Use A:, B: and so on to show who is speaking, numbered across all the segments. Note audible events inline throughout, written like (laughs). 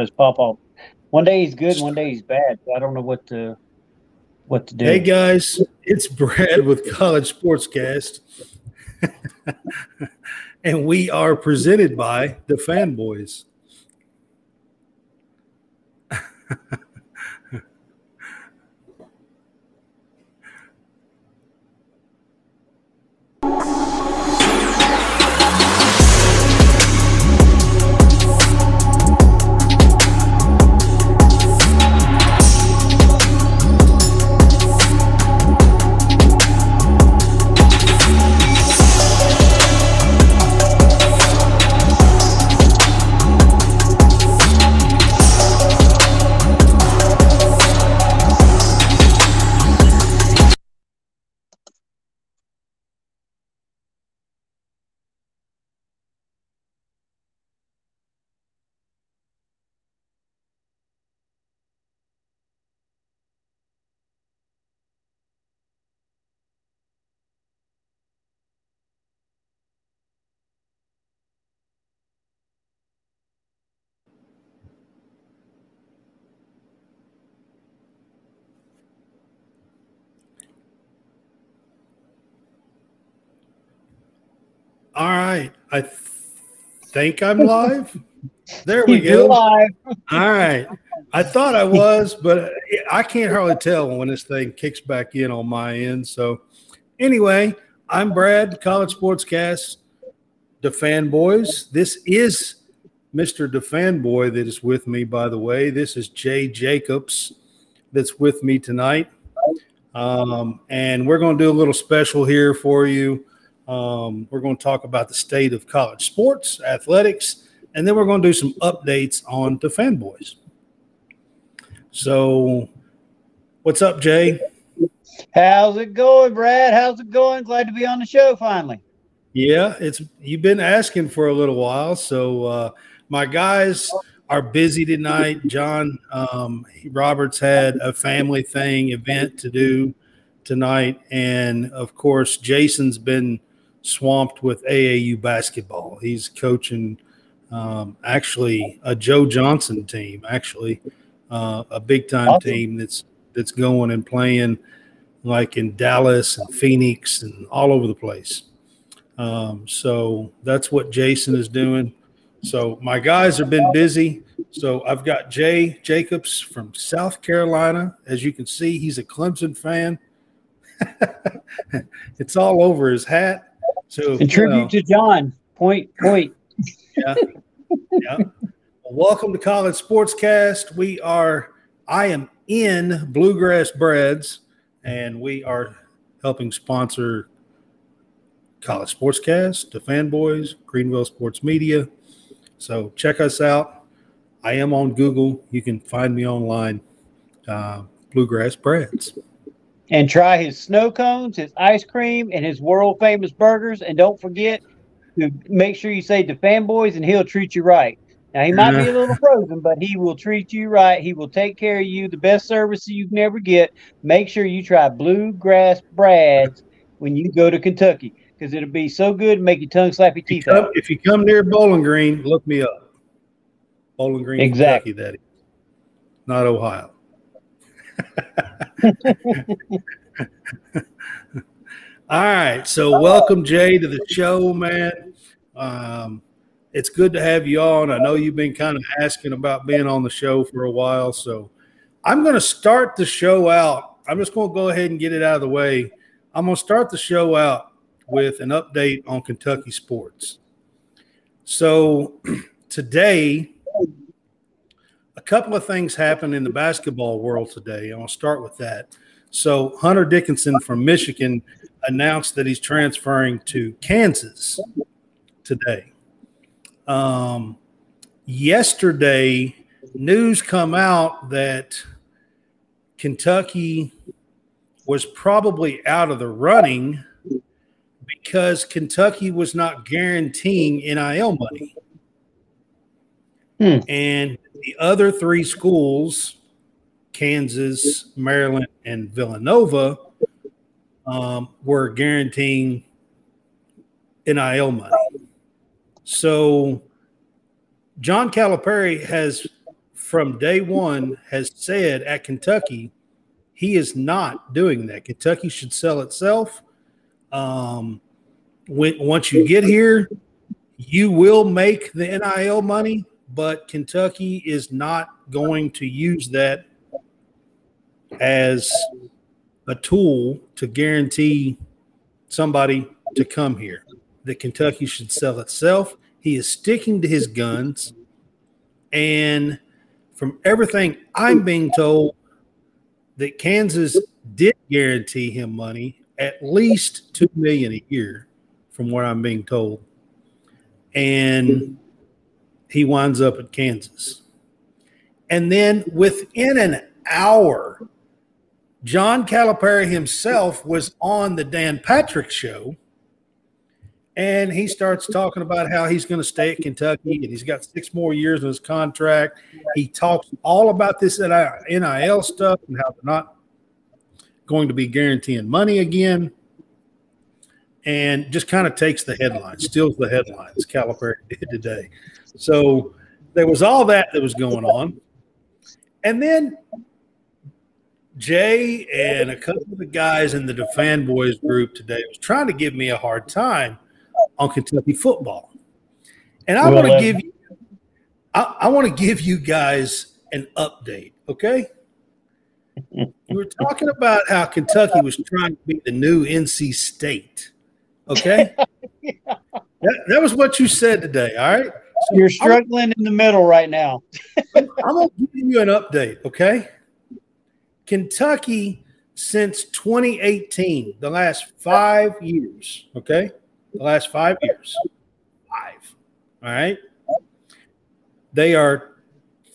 A: his papa. One day he's good, one day he's bad. I don't know what to what to do.
B: Hey guys, it's Brad with College Sportscast. (laughs) and we are presented by the Fanboys. (laughs) I th- think I'm live. There we
A: You're
B: go.
A: live.
B: All right. I thought I was, but I can't hardly tell when this thing kicks back in on my end. So, anyway, I'm Brad, College Sportscast, the fanboys. This is Mr. the DaFanBoy that is with me, by the way. This is Jay Jacobs that's with me tonight. Um, and we're going to do a little special here for you. Um, we're going to talk about the state of college sports, athletics, and then we're going to do some updates on the fanboys. So, what's up, Jay?
A: How's it going, Brad? How's it going? Glad to be on the show finally.
B: Yeah, it's you've been asking for a little while. So, uh, my guys are busy tonight. John um, Roberts had a family thing event to do tonight, and of course, Jason's been swamped with AAU basketball. He's coaching um, actually a Joe Johnson team, actually uh, a big time
A: Awesome.
B: team that's that's going and playing like in Dallas and Phoenix and all over the place. Um, so that's what Jason is doing. So my guys have been busy. So I've got Jay Jacobs from South Carolina. As you can see, he's a Clemson fan. (laughs) it's all over his hat. So
A: In tribute
B: well,
A: to John. Point, point.
B: yeah. yeah. Welcome to College Sportscast. We are, I am in Bluegrass Brad's, and we are helping sponsor College Sportscast, the Fanboys, Greenville Sports Media. So check us out. I am on Google. You can find me online. Uh, Bluegrass Brad's.
A: And try his snow cones, his ice cream, and his world famous burgers. And don't forget to make sure you say the fanboys and he'll treat you right. Now he might be a little frozen, but he will treat you right. He will take care of you. The best service you can ever get. Make sure you try Bluegrass Brad's when you go to Kentucky because it'll be so good, make your tongue slap your
B: If you
A: teeth
B: come,
A: out.
B: if you come near Bowling Green, look me up. Bowling Green,
A: Exactly.
B: Kentucky, that is. Not Ohio. (laughs) All right. So welcome, Jay, to the show, man. Um, it's good to have you on. I know you've been kind of asking about being on the show for a while. So I'm going to start the show out. I'm just going to go ahead and get it out of the way. I'm going to start the show out with an update on Kentucky sports. So (clears throat) today, couple of things happened in the basketball world today. I'll start with that. So Hunter Dickinson from Michigan announced that he's transferring to Kansas today. Um, yesterday, news come out that Kentucky was probably out of the running because Kentucky was not guaranteeing NIL money.
A: Hmm.
B: And the other three schools, Kansas, Maryland, and Villanova, um, were guaranteeing NIL money. So John Calipari has from day one has said at Kentucky he is not doing that. Kentucky should sell itself. Um, when once you get here, you will make the NIL money, but Kentucky is not going to use that as a tool to guarantee somebody to come here. That Kentucky should sell itself. He is sticking to his guns. And from everything I'm being told, that Kansas did guarantee him money, at least two million a year, from what I'm being told. And he winds up at Kansas. And then within an hour, John Calipari himself was on the Dan Patrick show. And he starts talking about how he's going to stay at Kentucky and he's got six more years in his contract. He talks all about this NIL stuff and how they're not going to be guaranteeing money again. And just kind of takes the headlines, steals the headlines, Calipari did today. So there was all that that was going on. And then Jay and a couple of the guys in the DaFanBoys group today was trying to give me a hard time on Kentucky football. And I want to uh, give you I, I want to give you guys an update, okay? (laughs) we were talking about how Kentucky was trying to be the new NC State. Okay? (laughs) yeah. that, that was what you said today, all right?
A: You're struggling I'm, in the middle right now.
B: I'm going to give you an update, okay? Kentucky, since 2018, the last five years, okay? The last five years, five, all right? They are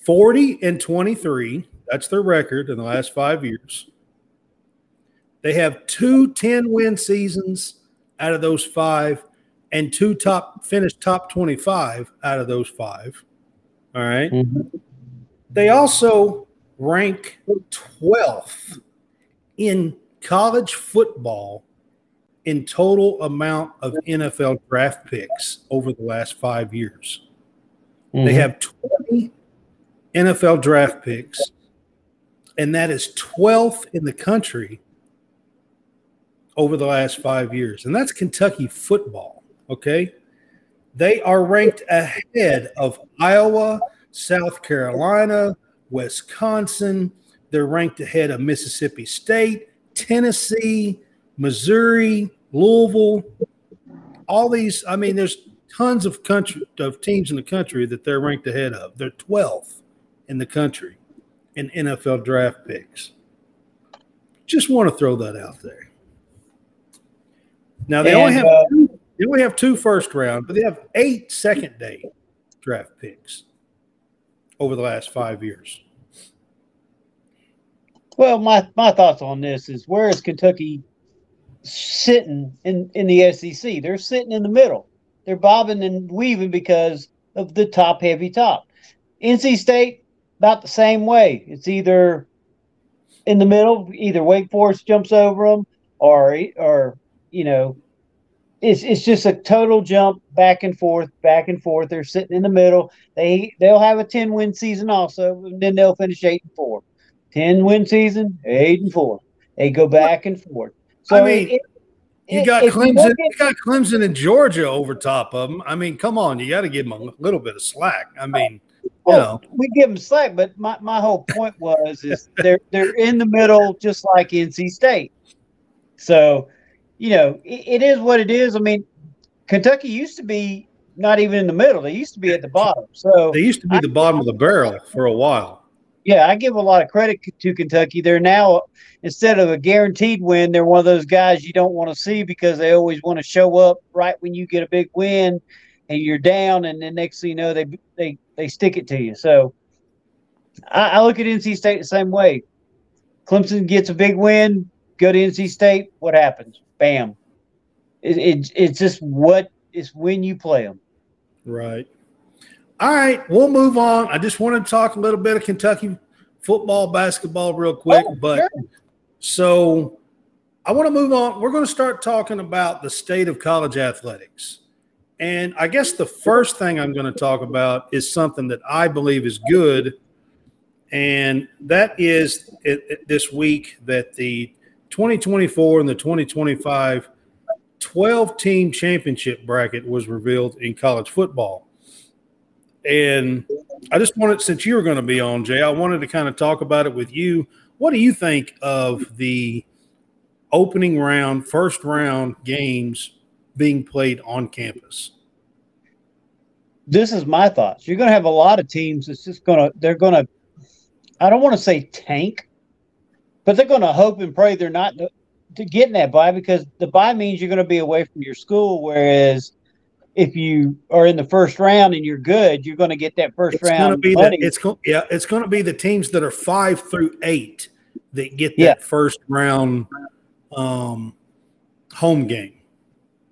B: 40 and 23. That's their record in the last five years. They have two 10 win seasons out of those five and two top finished top 25 out of those five. All right? mm-hmm. They also rank 12th in college football in total amount of NFL draft picks over the last five years. Mm-hmm. They have 20 NFL draft picks, and that is 12th in the country over the last five years. And that's Kentucky football. Okay. They are ranked ahead of Iowa, South Carolina, Wisconsin. They're ranked ahead of Mississippi State, Tennessee, Missouri, Louisville. All these, I mean, there's tons of country of teams in the country that they're ranked ahead of. They're 12th in the country in NFL draft picks. Just want to throw that out there. Now they and, only have uh, two, they only have two first round, but they have eight second day draft picks over the last five years.
A: Well, my, my thoughts on this is where is Kentucky sitting in, in the SEC? They're sitting in the middle. They're bobbing and weaving because of the top heavy top. NC State, about the same way. It's either in the middle, either Wake Forest jumps over them or, or you know, it's it's just a total jump back and forth, back and forth. They're sitting in the middle. They they'll have a ten win season also, and then they'll finish eight and four. Ten win season, eight and four. They go back and forth.
B: So I mean, it, you got Clemson. You, you got Clemson and Georgia over top of them. I mean, come on, you got to give them a little bit of slack. I mean, well, you know,
A: we give them slack, but my, my whole point was is they're they're in the middle, just like NC State. So you know, it, it is what it is. I mean, Kentucky used to be not even in the middle; they used to be at the bottom. So
B: they used to be I, the bottom of the barrel for a while.
A: Yeah, I give a lot of credit to Kentucky. They're now instead of a guaranteed win, they're one of those guys you don't want to see because they always want to show up right when you get a big win and you're down, and then next thing you know, they they they stick it to you. So I, I look at NC State the same way. Clemson gets a big win, go to NC State. What happens? Bam. It, it, it's just what is when you play them.
B: Right. All right, we'll move on. I just want to talk a little bit of Kentucky football, basketball, real quick. Oh, but sure. so I want to move on. We're going to start talking about the state of college athletics. And I guess the first thing I'm going to talk about is something that I believe is good and that is it, it, this week that the 2024 and the 2025 12 team championship bracket was revealed in college football. And I just wanted, since you were going to be on, Jay, I wanted to kind of talk about it with you. What do you think of the opening round, first round games being played on campus?
A: This is my thoughts. You're going to have a lot of teams that's just going to, they're going to, I don't want to say tank, but they're going to hope and pray they're not to, getting that bye because the bye means you're going to be away from your school. Whereas if you are in the first round and you're good, you're going to get that first
B: it's
A: round.
B: Gonna be the, it's go, yeah, it's going to be the teams that are five through eight that get that yeah. first round um, home game.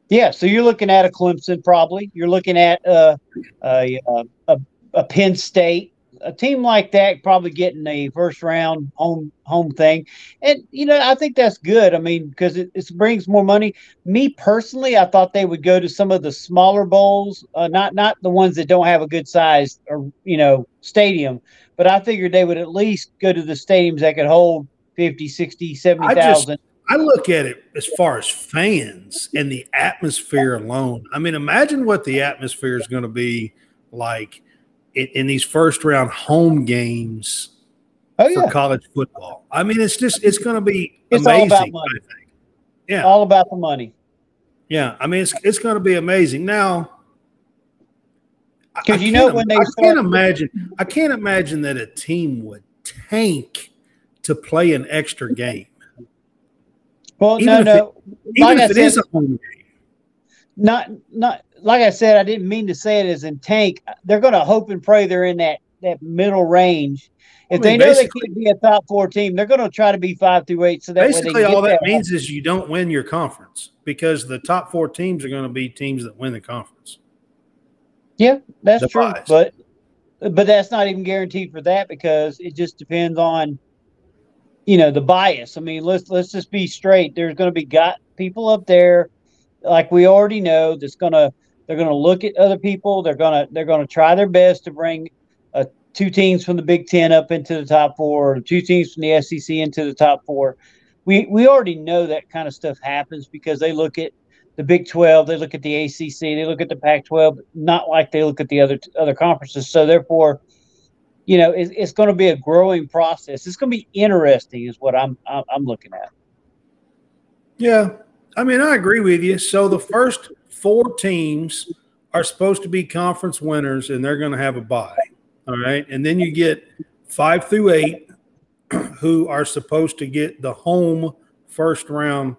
A: Yeah, so you're looking at a Clemson, probably. You're looking at uh, a, a, a Penn State, a team like that probably getting a first round home home thing, and you know I think that's good. I mean because it, it brings more money. Me personally, I thought they would go to some of the smaller bowls, uh, not not the ones that don't have a good size or you know stadium, but I figured they would at least go to the stadiums that could hold 50, 60, 70,000.
B: I look at it as far as fans and the atmosphere alone. I mean, imagine what the atmosphere is going to be like in, in these first round home games oh, yeah. for college football. I mean, it's just it's going to be it's amazing. All about money.
A: Yeah, all about the money.
B: Yeah, I mean, it's it's going to be amazing. Now,
A: because you know when they I
B: start- can't imagine I can't imagine that a team would tank to play an extra game.
A: Well, even no, no.
B: It, even like if I it said, is a home game.
A: Not not like I said, I didn't mean to say it as in tank. They're going to hope and pray they're in that that middle range. If I mean, they know they can't be a top four team, they're going to try to be five through eight. So that
B: basically, all that, that means is you don't win your conference because the top four teams are going to be teams that win the conference.
A: Yeah, that's the true, but but that's not even guaranteed for that because it just depends on you know the bias. I mean, let's let's just be straight. There's going to be got people up there like we already know that's going to they're going to look at other people. They're going to they're going to try their best to bring uh, two teams from the Big Ten up into the top four, or two teams from the SEC into the top four. We we already know that kind of stuff happens because they look at the Big Twelve, they look at the ACC, they look at the Pac twelve, not like they look at the other other conferences. So therefore, you know, it's, it's going to be a growing process. It's going to be interesting, is what I'm I'm looking at.
B: Yeah, I mean, I agree with you. So the first four teams are supposed to be conference winners, and they're going to have a bye. All right, and then you get five through eight, (clears throat) who are supposed to get the home first round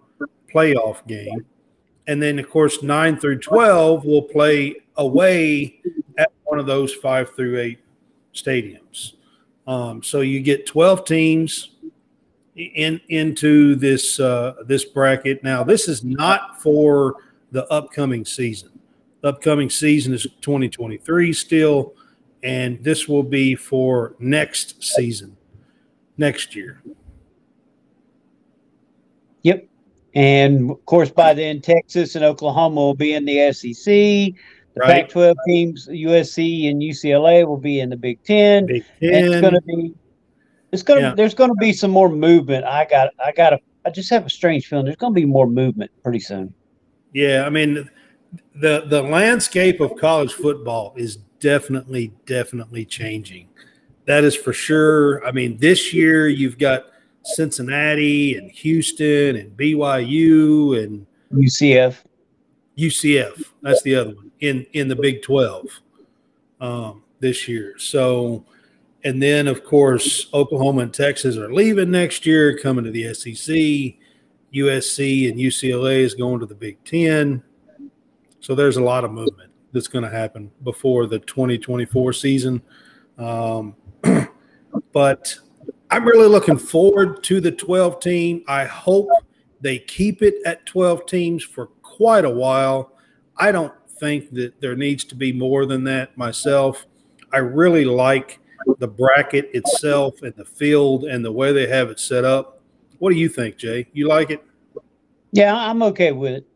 B: playoff game, and then of course nine through twelve will play away at one of those five through eight stadiums. Um, so you get twelve teams in into this uh, this bracket. Now, this is not for the upcoming season. The upcoming season is 2023 still, and this will be for next season, next year.
A: Yep. And of course, by then, Texas and Oklahoma will be in the SEC. The right. Pac-12 teams, USC and UCLA, will be in the Big Ten. Big Ten. it's going to be it's gonna. Yeah. There's gonna be some more movement. I got. I got. A, I just have a strange feeling. There's gonna be more movement pretty soon.
B: Yeah, I mean, the the landscape of college football is definitely definitely changing. That is for sure. I mean, this year you've got Cincinnati and Houston and BYU and
A: UCF.
B: UCF. That's the other one in in the Big Twelve um, this year. So and then, of course, Oklahoma and Texas are leaving next year, coming to the SEC. USC and UCLA is going to the Big Ten. So there's a lot of movement that's going to happen before the 2024 season. Um, (clears throat) but I'm really looking forward to the 12 team. I hope they keep it at 12 teams for quite a while. I don't think that there needs to be more than that myself. I really like the bracket itself and the field and the way they have it set up. What do you think, Jay? You like it?
A: Yeah, I'm okay with it.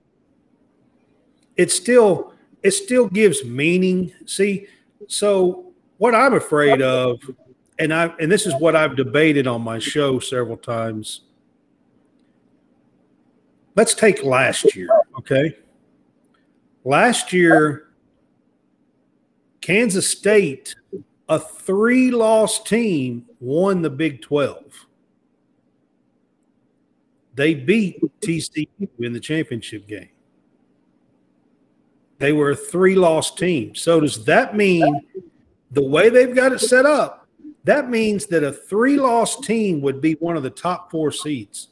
B: It still it still gives meaning. See, so what I'm afraid of and I and this is what I've debated on my show several times. Let's take last year, okay? Last year, Kansas State, a three-loss team, won the Big 12. They beat TCU in the championship game. They were a three-loss team. So does that mean the way they've got it set up, that means that a three-loss team would be one of the top four seeds?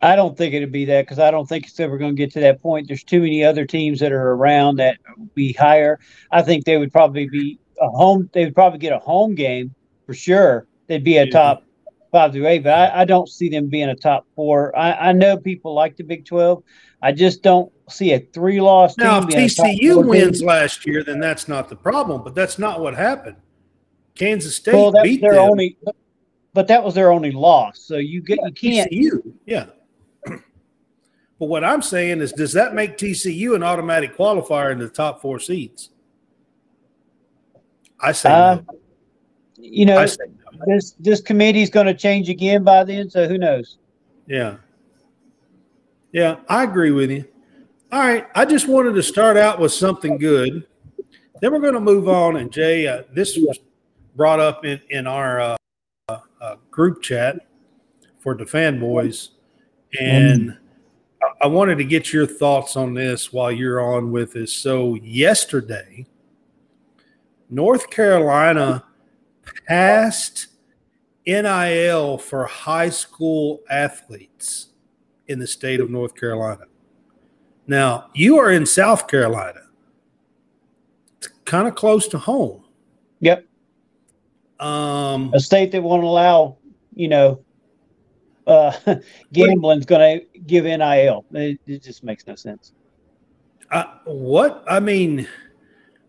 A: I don't think it'd be that because I don't think it's ever going to get to that point. There's too many other teams that are around that would be higher. I think they would probably be a home. They would probably get a home game for sure. They'd be a
B: Yeah.
A: top five to eight, but I, I don't see them being a top four. I, I know people like the Big Twelve. I just don't see a three loss team.
B: Now, if
A: being a top
B: TCU
A: four team.
B: wins last year, then that's not the problem. But that's not what happened. Kansas State
A: well, that's
B: beat
A: their
B: them.
A: only. But that was their only loss. So you get you can't.
B: TCU, yeah. (clears throat) But what I'm saying is, does that make TCU an automatic qualifier in the top four seats? I say
A: Uh,
B: no.
A: You know,
B: I say.
A: This this committee's going to change again by then. So who knows?
B: Yeah. Yeah, I agree with you. All right. I just wanted to start out with something good. Then we're going to move on. And Jay, uh, this was brought up in, in our uh, uh, group chat for the fanboys. And I, I wanted to get your thoughts on this while you're on with us. So, yesterday, North Carolina passed NIL for high school athletes in the state of North Carolina. Now, you are in South Carolina. It's kind of close to home.
A: Yep,
B: Um,
A: a state that won't allow you know uh, (laughs) gambling's going to give NIL. It, it just makes no sense.
B: I, what I mean,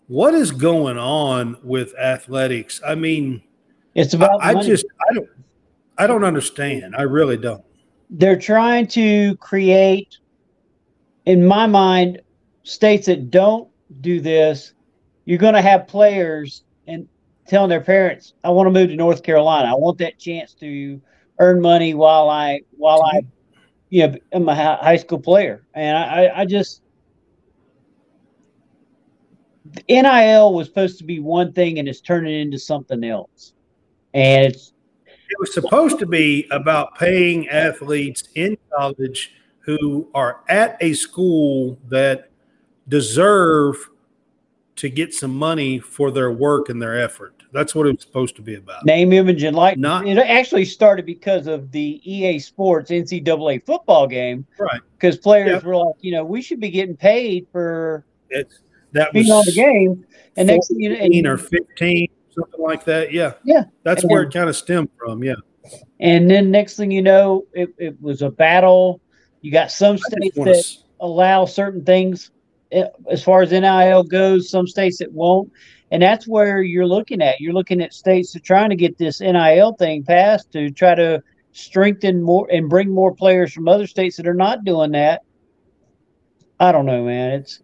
B: what is going on with athletics? I mean,
A: It's about
B: I
A: money.
B: just I don't I don't understand. I really don't.
A: they're trying to create, in my mind, states that don't do this. You're going to have players and telling their parents, "I want to move to North Carolina. I want that chance to earn money while I while I, you know, am a high school player." And I, I- I just. NIL was supposed to be one thing and it's turning into something else. And it's
B: It was supposed to be about paying athletes in college who are at a school that deserve to get some money for their work and their effort. That's what it was supposed to be about.
A: name, image, and likeness.
B: Not-
A: it actually started because of the EA Sports NCAA football game.
B: Right.
A: Because players
B: Yep.
A: were like, you know, we should be getting paid for
B: It's that
A: being
B: was
A: on the game. And next thing you know, and,
B: or 15, something like that. Yeah.
A: Yeah.
B: That's
A: And
B: where
A: then-
B: it kind of stemmed from. Yeah.
A: and then next thing you know, it, it was a battle. You got some states that
B: s-
A: allow certain things eh, as far as NIL goes, some states that won't. And that's where you're looking at. You're looking at states that are trying to get this NIL thing passed to try to strengthen more and bring more players from other states that are not doing that. I don't know, man. It's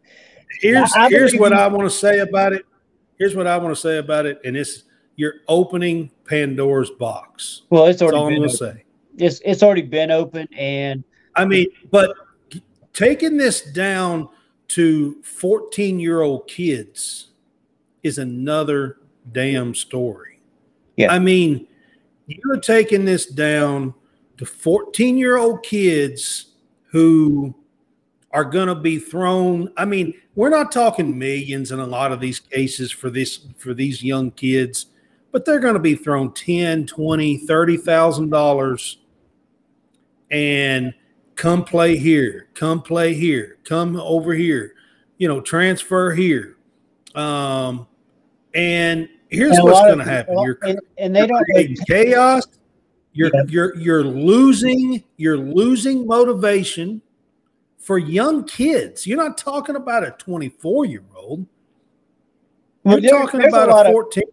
B: here's
A: I- I
B: here's what I want to say about it. Here's what I want to say about it, and it's you're opening Pandora's box.
A: well, it's
B: That's all
A: already
B: I'm
A: been
B: going to
A: open.
B: say.
A: it's it's already been open, and
B: I mean, but taking this down to 14 year old kids is another damn story.
A: Yeah.
B: I mean, you're taking this down to 14 year old kids who are going to be thrown. I mean, we're not talking millions in a lot of these cases for this for these young kids, but they're going to be thrown 10, 20, 30,000 dollars and come play here, come play here, come over here, you know, transfer here. Um, and here's
A: and
B: what's going to happen: you're,
A: and, and they
B: you're
A: don't.
B: creating chaos. You're
A: Yeah.
B: you're you're losing you're losing motivation for young kids. You're not talking about a 24 year old. You're
A: there-
B: talking
A: a
B: about a
A: of-
B: 14.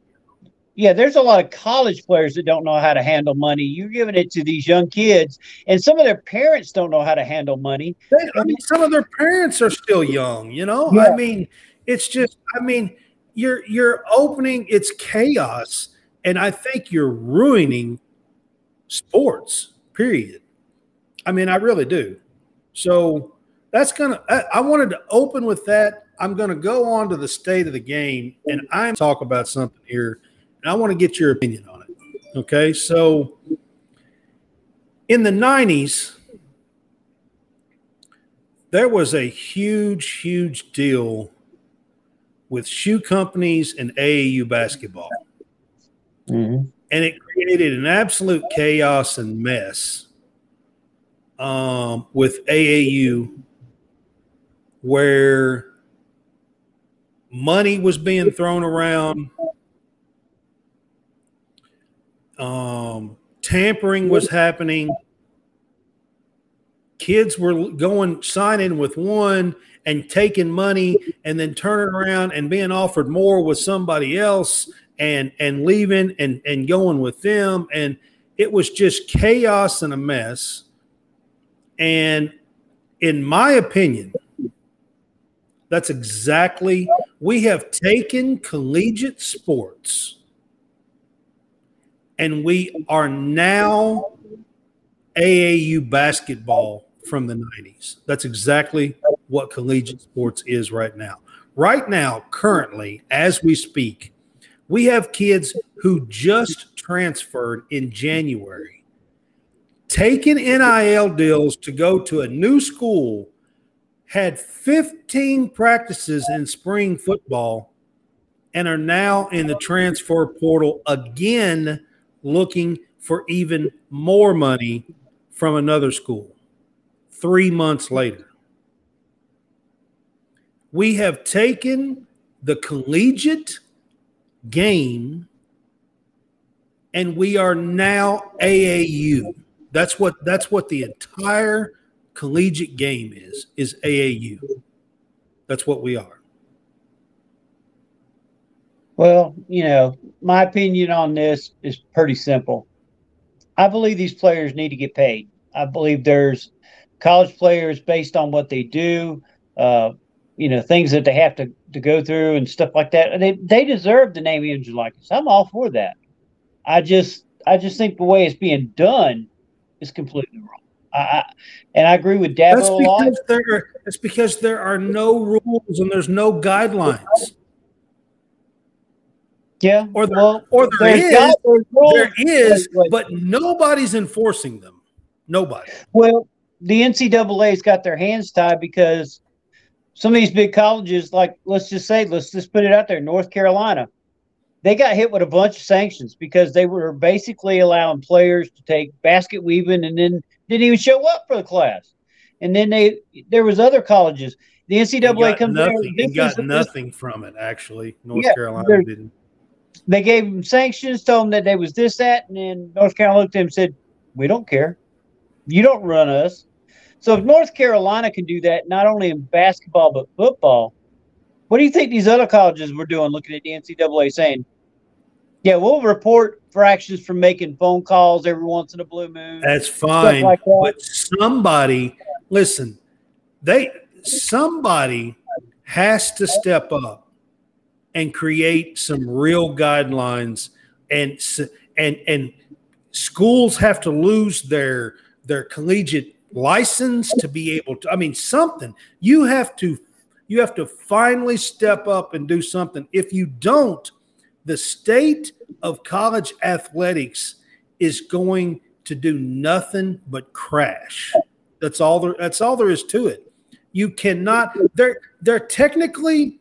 A: Yeah, there's a lot of college players that don't know how to handle money. You're giving it to these young kids, and some of their parents don't know how to handle money.
B: They, I mean, some of their parents are still young. You know,
A: Yeah.
B: I mean, it's just. I mean, you're you're opening. It's chaos. And I think you're ruining sports, period. I mean, I really do. So that's going to, I wanted to open with that. I'm going to go on to the state of the game and I'm talk about something here and I want to get your opinion on it. Okay. So in the 90s, there was a huge, huge deal with shoe companies and AAU basketball. Mm-hmm. And it created an absolute chaos and mess um, with AAU where money was being thrown around, um, tampering was happening. Kids were going signing with one and taking money and then turning around and being offered more with somebody else and and leaving and and going with them and it was just chaos and a mess and in my opinion that's exactly we have taken collegiate sports and we are now AAU basketball from the 90s. That's exactly what collegiate sports is right now. Right now, currently, as we speak, we have kids who just transferred in January, taking NIL deals to go to a new school, had 15 practices in spring football, and are now in the transfer portal again looking for even more money from another school three months later. We have taken the collegiate game and we are now AAU. That's what that's what the entire collegiate game is is AAU. That's what we are.
A: Well, you know, my opinion on this is pretty simple. I believe these players need to get paid. I believe there's college players based on what they do, uh, you know, things that they have to, to go through and stuff like that. They they deserve the name, and likeness. I'm all for that. I just I just think the way it's being done is completely wrong. I, and I agree with Dabo
B: that's a lot. There, it's because there are no rules and there's no guidelines.
A: Yeah,
B: or there, well, or there is, there is, but nobody's enforcing them. Nobody.
A: Well, the NCAA's got their hands tied because some of these big colleges, like let's just say, let's just put it out there, North Carolina, they got hit with a bunch of sanctions because they were basically allowing players to take basket weaving and then didn't even show up for the class. And then they there was other colleges. The NCAA comes
B: nothing, there. got nothing this, from it actually. North yeah, Carolina didn't.
A: They gave them sanctions, told them that they was this, that, and then North Carolina looked at them and said, "We don't care. You don't run us. So if North Carolina can do that, not only in basketball but football, what do you think these other colleges were doing? Looking at the NCAA saying, "Yeah, we'll report fractions from making phone calls every once in a blue moon."
B: That's fine, like that. but somebody listen. They somebody has to step up and create some real guidelines and and and schools have to lose their their collegiate license to be able to i mean something you have to you have to finally step up and do something if you don't the state of college athletics is going to do nothing but crash. That's all there that's all there is to it. You cannot they're they're technically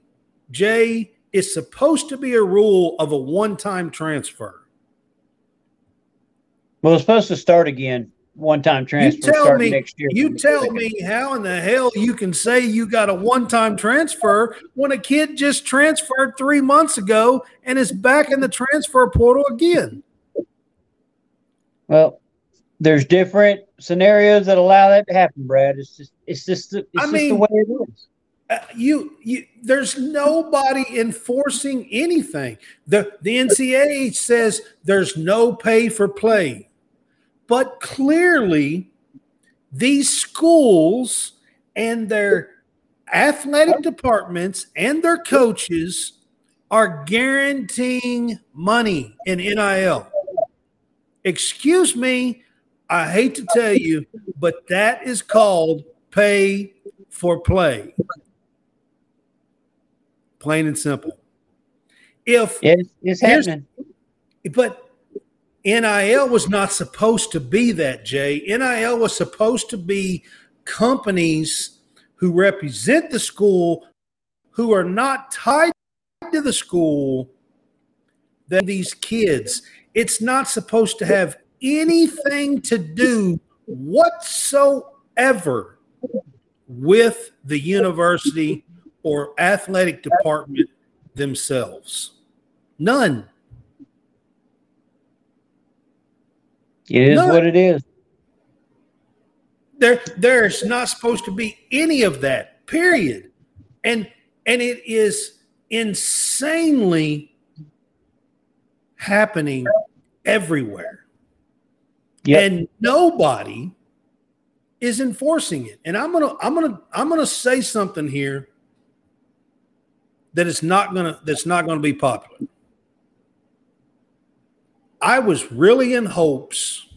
B: jay is supposed to be a rule of a one-time transfer.
A: Well it's supposed to start again one-time transfer you tell
B: me,
A: next year.
B: You tell me how in the hell you can say you got a one-time transfer when a kid just transferred three months ago and is back in the transfer portal again.
A: Well, there's different scenarios that allow that to happen, Brad. It's just it's just it's I just mean, the way it is.
B: Uh, you, you, there's nobody enforcing anything. The the NCAA says there's no pay for play. But clearly, these schools and their athletic departments and their coaches are guaranteeing money in NIL. Excuse me, I hate to tell you, but that is called pay for play. Plain and simple. If
A: it's, it's happening,
B: but NIL was not supposed to be that, Jay. NIL was supposed to be companies who represent the school who are not tied to the school than these kids. It's not supposed to have anything to do whatsoever with the university or athletic department themselves. None.
A: It is what it is.
B: There, there's not supposed to be any of that. Period. And and it is insanely happening everywhere. Yep. And nobody is enforcing it. And I'm gonna I'm gonna I'm gonna say something here that is not gonna that's not gonna be popular. I was really in hopes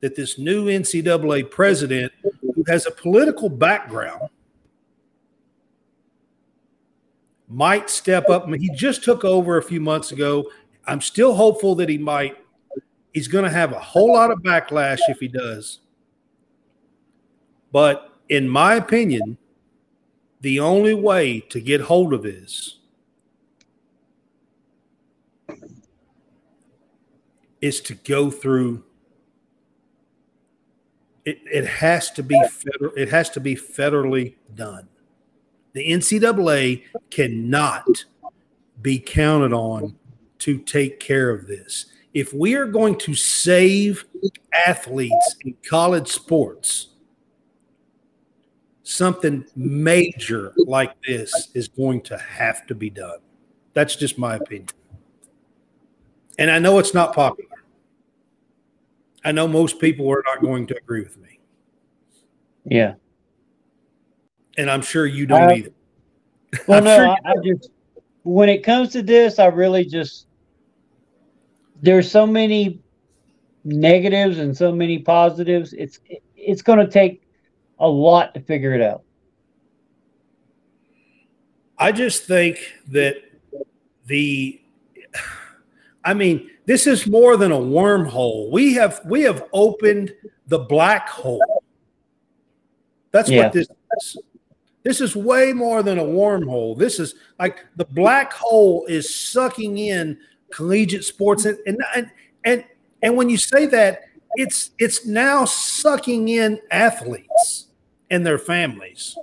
B: that this new NCAA president, who has a political background, might step up. He just took over a few months ago. I'm still hopeful that he might. He's going to have a whole lot of backlash if he does. But in my opinion, the only way to get hold of this is to go through it, it has to be federal, it has to be federally done. The NCAA cannot be counted on to take care of this. If we are going to save athletes in college sports, something major like this is going to have to be done. That's just my opinion. And I know it's not popular. I know most people are not going to agree with me.
A: Yeah.
B: And I'm sure you don't uh, either.
A: Well, no, sure I, I just when it comes to this, I really just there's so many negatives and so many positives. It's it's going to take a lot to figure it out.
B: I just think that the I mean, this is more than a wormhole. We have we have opened the black hole. That's yeah. what this is. This is way more than a wormhole. This is like the black hole is sucking in collegiate sports and and and and, and when you say that, it's it's now sucking in athletes and their families.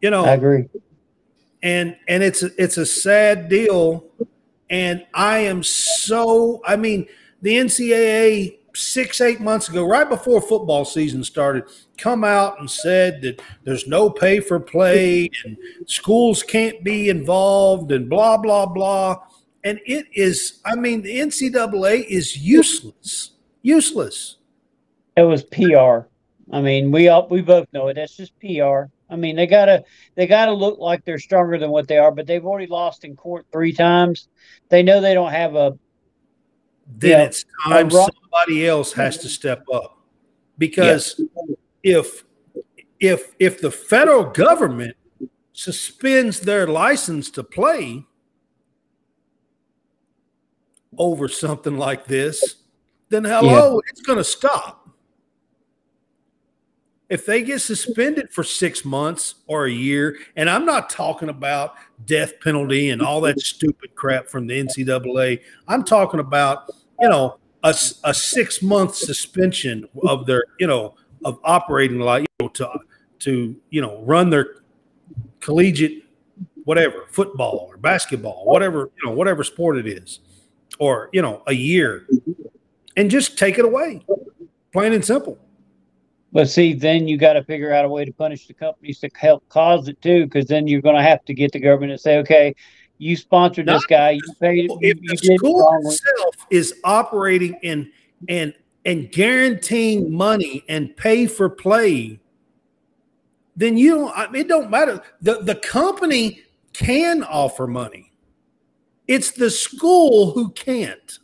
B: You know,
A: I agree.
B: And and it's it's a sad deal and I am so, I mean, the NCAA six, eight months ago, right before football season started, come out and said that there's no pay for play and schools can't be involved and blah, blah, blah. And it is, I mean, the NCAA is useless. Useless.
A: It was PR. I mean, we all we both know it. That's just PR. I mean, they gotta they gotta look like they're stronger than what they are, but they've already lost in court three times. They know they don't have a.
B: Then you know, it's time somebody else has to step up, because if if if the federal government suspends their license to play over something like this, then hello, yeah. it's going to stop if they get suspended for six months or a year, and I'm not talking about death penalty and all that stupid crap from the NCAA, I'm talking about, you know, a, a six month suspension of their, you know, of operating like, you know, to, to, you know, run their collegiate, whatever, football or basketball, whatever, you know, whatever sport it is, or, you know, a year and just take it away, plain and simple.
A: But see, then you got to figure out a way to punish the companies to help cause it too, because then you're going to have to get the government to say, okay, you sponsored this guy, you paid.
B: If you, the school itself is operating and and and guaranteeing money and pay for play, then you don't. I mean, it don't matter. the The company can offer money. It's the school who can't.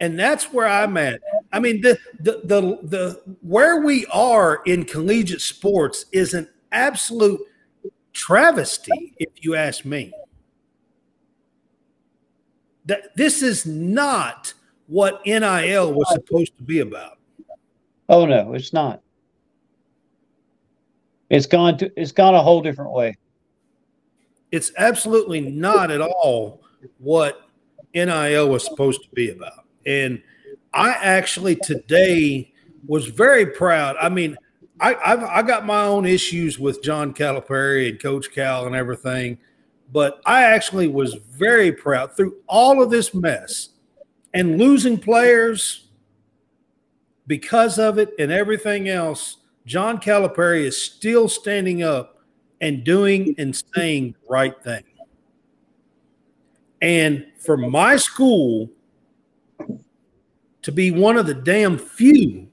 B: And that's where I'm at. I mean, the, the the the where we are in collegiate sports is an absolute travesty, if you ask me. That this is not what NIL was supposed to be about.
A: Oh no, it's not. It's gone to it's gone a whole different way.
B: It's absolutely not at all what NIL was supposed to be about. And I actually today was very proud. I mean, I I've, I got my own issues with John Calipari and Coach Cal and everything, but I actually was very proud through all of this mess and losing players because of it and everything else. John Calipari is still standing up and doing and saying the right thing. And for my school to be one of the damn few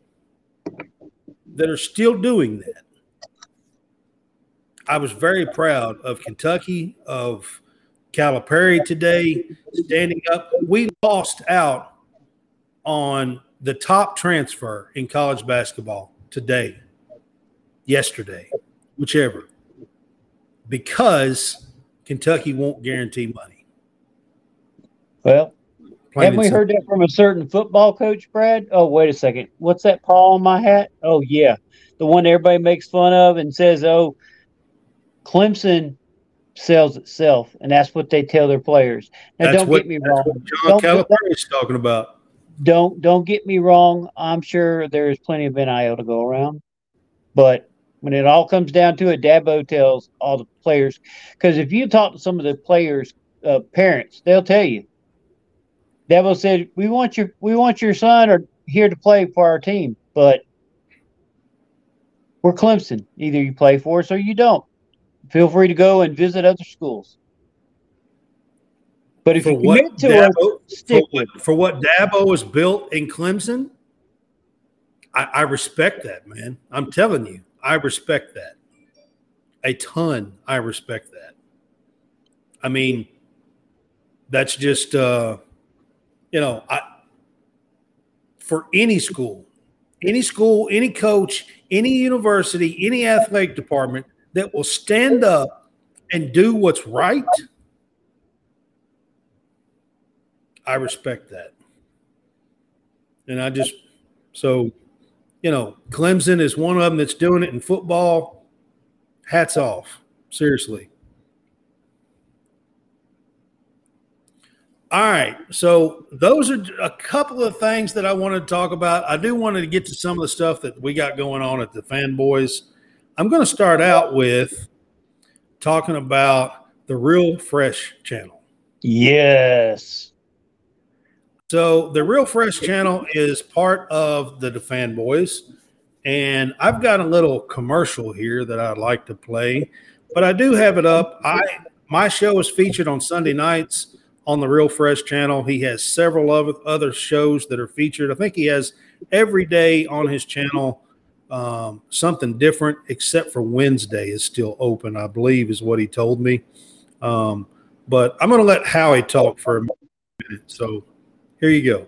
B: that are still doing that. I was very proud of Kentucky, of Calipari today, standing up. We lost out on the top transfer in college basketball today, yesterday, whichever, because Kentucky won't guarantee money.
A: Well, haven't we heard that from a certain football coach, Brad? Oh, wait a second. What's that paw on my hat? Oh, yeah. The one everybody makes fun of and says, oh, Clemson sells itself. And that's what they tell their players. Now,
B: that's
A: don't
B: what,
A: get me wrong.
B: John Calipari is talking about.
A: Don't don't get me wrong. I'm sure there's plenty of NIL to go around. But when it all comes down to it, Dabo tells all the players, because if you talk to some of the players' uh, parents, they'll tell you Dabo said, "We want your we want your son or here to play for our team, but we're Clemson. Either you play for us or you don't. Feel free to go and visit other schools. But if for you commit to Dabo,
B: us, stick for, with for what Dabo was built in Clemson, I, I respect that, man. I'm telling you, I respect that a ton. I respect that. I mean, that's just." uh you know, I, for any school, any school, any coach, any university, any athletic department that will stand up and do what's right, I respect that. And I just, so, you know, Clemson is one of them that's doing it in football. Hats off. Seriously. All right. So those are a couple of things that I wanted to talk about. I do want to get to some of the stuff that we got going on at the fanboys. I'm going to start out with talking about the Real Fresh channel.
A: Yes.
B: So the Real Fresh channel is part of the Fanboys, and I've got a little commercial here that I'd like to play, but I do have it up. I my show is featured on Sunday nights on the Real Fresh channel. He has several other shows that are featured. I think he has every day on his channel um, something different, except for Wednesday is still open, I believe, is what he told me. Um, but I'm going to let Howie talk for a minute. So here you go.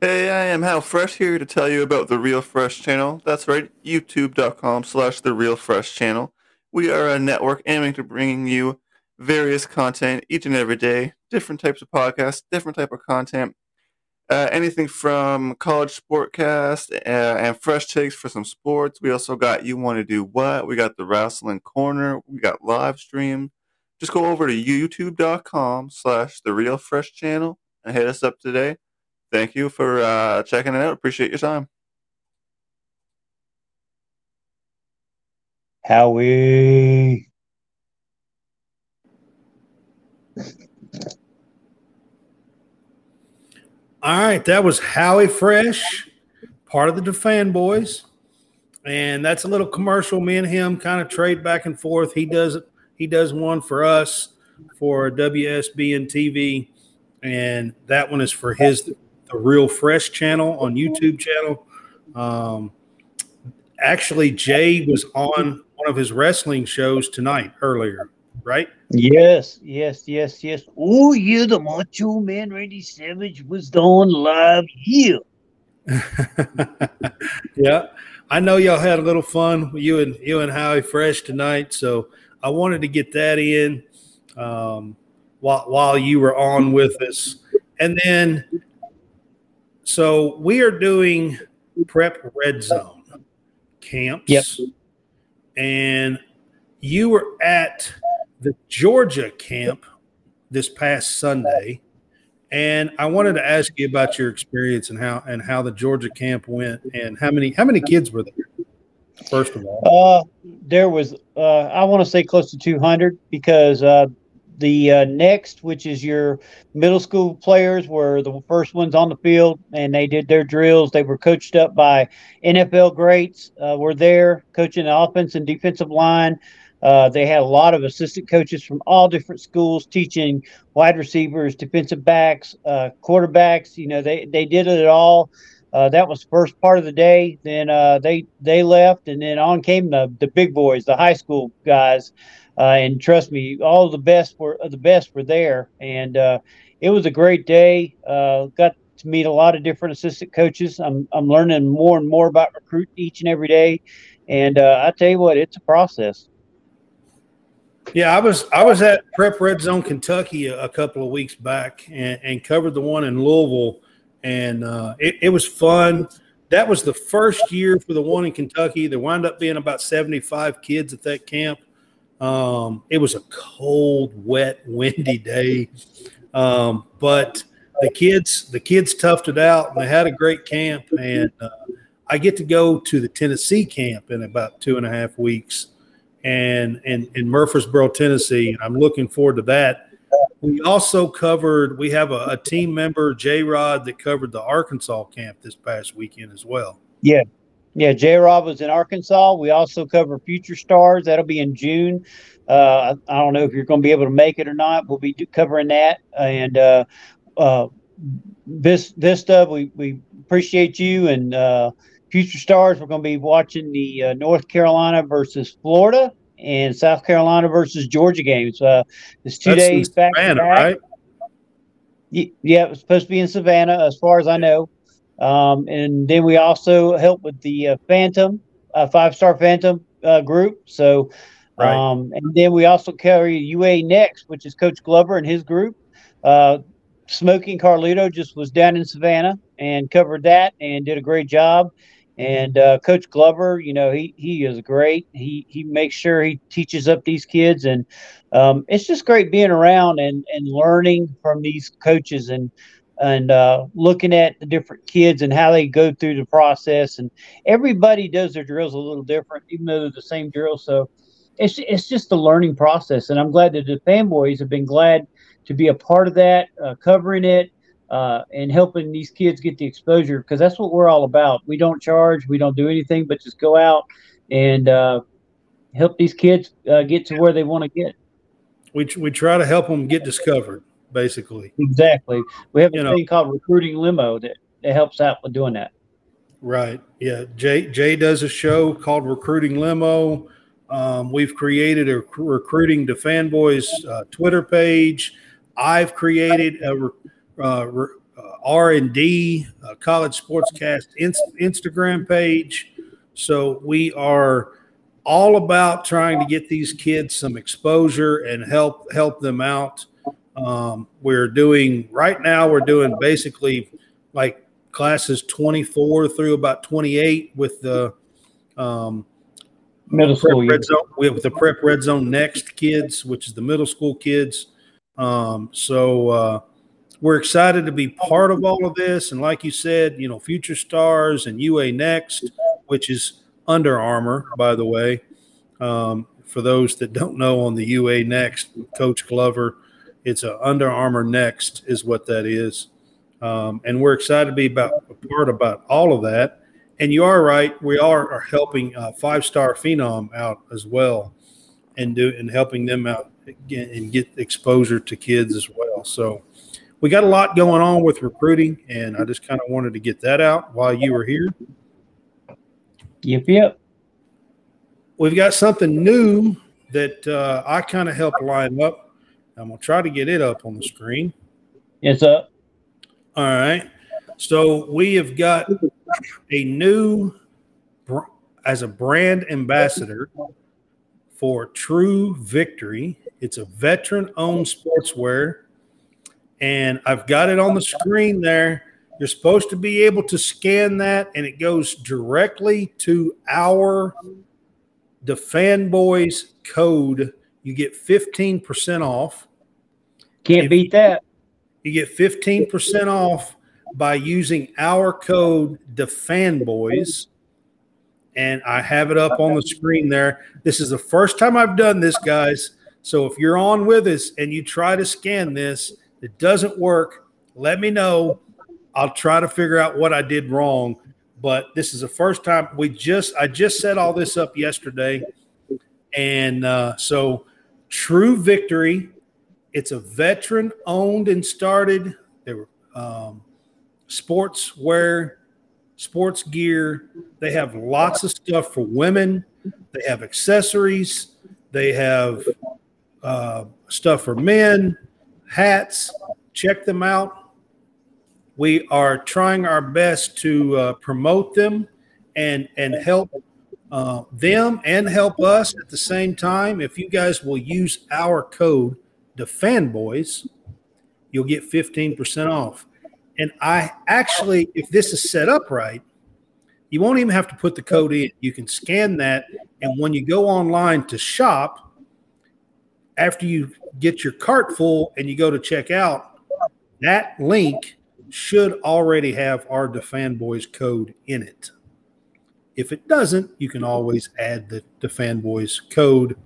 C: Hey, I am Hal Fresh here to tell you about the Real Fresh channel. That's right, youtube.com slash the Real Fresh channel. We are a network aiming to bringing you various content each and every day, different types of podcasts, different type of content. Uh, anything from college sportcast uh, and fresh takes for some sports. We also got you want to do what? We got the wrestling corner. We got live stream. Just go over to youtube.com slash the real fresh channel and hit us up today. Thank you for uh, checking it out. Appreciate your time.
A: Howie.
B: All right, that was Howie Fresh, part of the DaFanBoys, and that's a little commercial. Me and him kind of trade back and forth. He does he does one for us for WSB and TV, and that one is for his the Real Fresh channel on YouTube channel. Um, actually, Jay was on one of his wrestling shows tonight earlier, right?
A: Yes, yes, yes, yes. Oh, yeah, the Macho Man Randy Savage was on live here. (laughs)
B: yeah, I know y'all had a little fun you and you and Howie Fresh tonight, so I wanted to get that in um, while while you were on with us, and then so we are doing prep red zone camps.
A: Yep.
B: And you were at the Georgia camp this past Sunday. And I wanted to ask you about your experience and how and how the Georgia camp went and how many how many kids were there? First of all.
A: Uh there was uh I want to say close to 200 because uh the uh, next, which is your middle school players, were the first ones on the field, and they did their drills. They were coached up by NFL greats. Uh, were there coaching the offense and defensive line. Uh, they had a lot of assistant coaches from all different schools teaching wide receivers, defensive backs, uh, quarterbacks. You know, they they did it all. Uh, that was the first part of the day. Then uh, they they left, and then on came the the big boys, the high school guys. Uh, and trust me, all the best were the best were there, and uh, it was a great day. Uh, got to meet a lot of different assistant coaches. I'm I'm learning more and more about recruiting each and every day, and uh, I tell you what, it's a process.
B: Yeah, I was I was at Prep Red Zone, Kentucky, a, a couple of weeks back, and, and, covered the one in Louisville, and uh, it, it was fun. That was the first year for the one in Kentucky. There wound up being about 75 kids at that camp um, it was a cold, wet, windy day, um, but the kids the kids toughed it out and they had a great camp. And uh, I get to go to the Tennessee camp in about two and a half weeks, and in in Murfreesboro, Tennessee. And I'm looking forward to that. We also covered. We have a, a team member, J Rod, that covered the Arkansas camp this past weekend as well.
A: Yeah, yeah, J Rod was in Arkansas. We also cover Future Stars. That'll be in June. Uh, I don't know if you're going to be able to make it or not. We'll be covering that. And uh, uh, Vista, we, we appreciate you. And uh, Future Stars, we're going to be watching the uh, North Carolina versus Florida and South Carolina versus Georgia games. Uh, it's two
B: That's
A: days back.
B: Savannah, back. right?
A: Yeah, it was supposed to be in Savannah, as far as I know. Um, and then we also help with the uh, Phantom, uh, five star Phantom uh, group. So, right. um, and then we also carry UA Next, which is Coach Glover and his group. Uh, Smoking Carlito just was down in Savannah and covered that and did a great job. And uh, Coach Glover, you know, he he is great. He he makes sure he teaches up these kids, and um, it's just great being around and and learning from these coaches. And and uh, looking at the different kids and how they go through the process. And everybody does their drills a little different, even though they're the same drill. So it's it's just a learning process. And I'm glad that the fanboys have been glad to be a part of that, uh, covering it. Uh, and helping these kids get the exposure because that's what we're all about. We don't charge, we don't do anything but just go out and uh, help these kids uh, get to where they want to get.
B: We, we try to help them get discovered basically.
A: Exactly. We have a you thing know, called recruiting limo that, that helps out with doing that.
B: Right. Yeah. Jay Jay does a show called Recruiting Limo. Um, we've created a recruiting to fanboys uh, Twitter page. I've created a uh, R and D college sportscast Instagram page. So we are all about trying to get these kids some exposure and help help them out. Um, we're doing right now, we're doing basically like classes 24 through about 28 with the um,
A: middle school
B: red zone. We have the prep red zone next kids, which is the middle school kids. Um, so uh, we're excited to be part of all of this. And like you said, you know, Future Stars and UA Next, which is Under Armour, by the way. Um, for those that don't know, on the UA Next, Coach Glover it's a Under Armour Next is what that is, um, and we're excited to be about a part about all of that. And you are right; we are, are helping uh, Five Star Phenom out as well, and do and helping them out and get exposure to kids as well. So we got a lot going on with recruiting, and I just kind of wanted to get that out while you were here.
A: Yep, yep.
B: We've got something new that uh, I kind of helped line up. I'm gonna try to get it up on the screen.
A: It's up.
B: All right. So we have got a new as a brand ambassador for True Victory. It's a veteran-owned sportswear, and I've got it on the screen there. You're supposed to be able to scan that, and it goes directly to our the fanboys code. You get 15% off.
A: Can't if, beat that.
B: You get 15% off by using our code, the fanboys. And I have it up on the screen there. This is the first time I've done this, guys. So if you're on with us and you try to scan this, it doesn't work, let me know. I'll try to figure out what I did wrong. But this is the first time we just I just set all this up yesterday, and uh, so True Victory. It's a veteran owned and started. They were um, sports wear, sports gear. They have lots of stuff for women. They have accessories. They have uh, stuff for men, hats. Check them out. We are trying our best to uh, promote them and and help uh, them and help us at the same time. If you guys will use our code, the fanboys, you'll get 15% off. And I actually, if this is set up right, you won't even have to put the code in. You can scan that. And when you go online to shop, after you get your cart full and you go to check out, that link should already have our DaFanBoys code in it. If it doesn't, you can always add the DaFanBoys code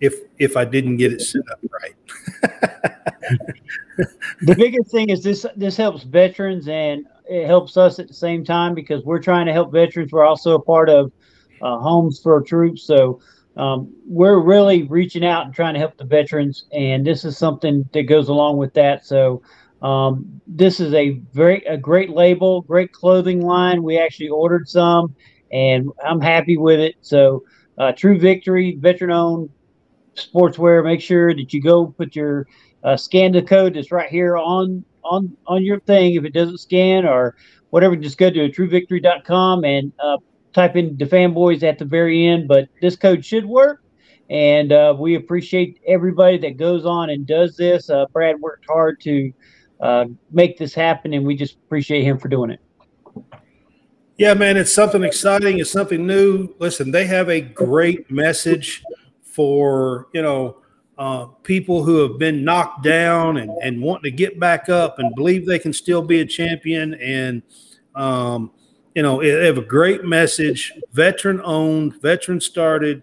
B: if if I didn't get it set up right. (laughs)
A: the biggest thing is this this helps veterans and it helps us at the same time because we're trying to help veterans. We're also a part of uh, Homes for Troops, so um, we're really reaching out and trying to help the veterans, and this is something that goes along with that. So um, this is a very a great label, great clothing line. We actually ordered some, and I'm happy with it. So, uh, True Victory, veteran-owned sportswear. Make sure that you go put your uh, scan the code that's right here on on on your thing. If it doesn't scan or whatever, just go to TrueVictory.com and uh, type in the fanboys at the very end. But this code should work. And uh, we appreciate everybody that goes on and does this. Uh, Brad worked hard to uh, make this happen, and we just appreciate him for doing it.
B: Yeah, man, it's something exciting. It's something new. Listen, they have a great message for you know uh, people who have been knocked down and and wanting to get back up and believe they can still be a champion. And um, you know, they have a great message. Veteran owned, veteran started,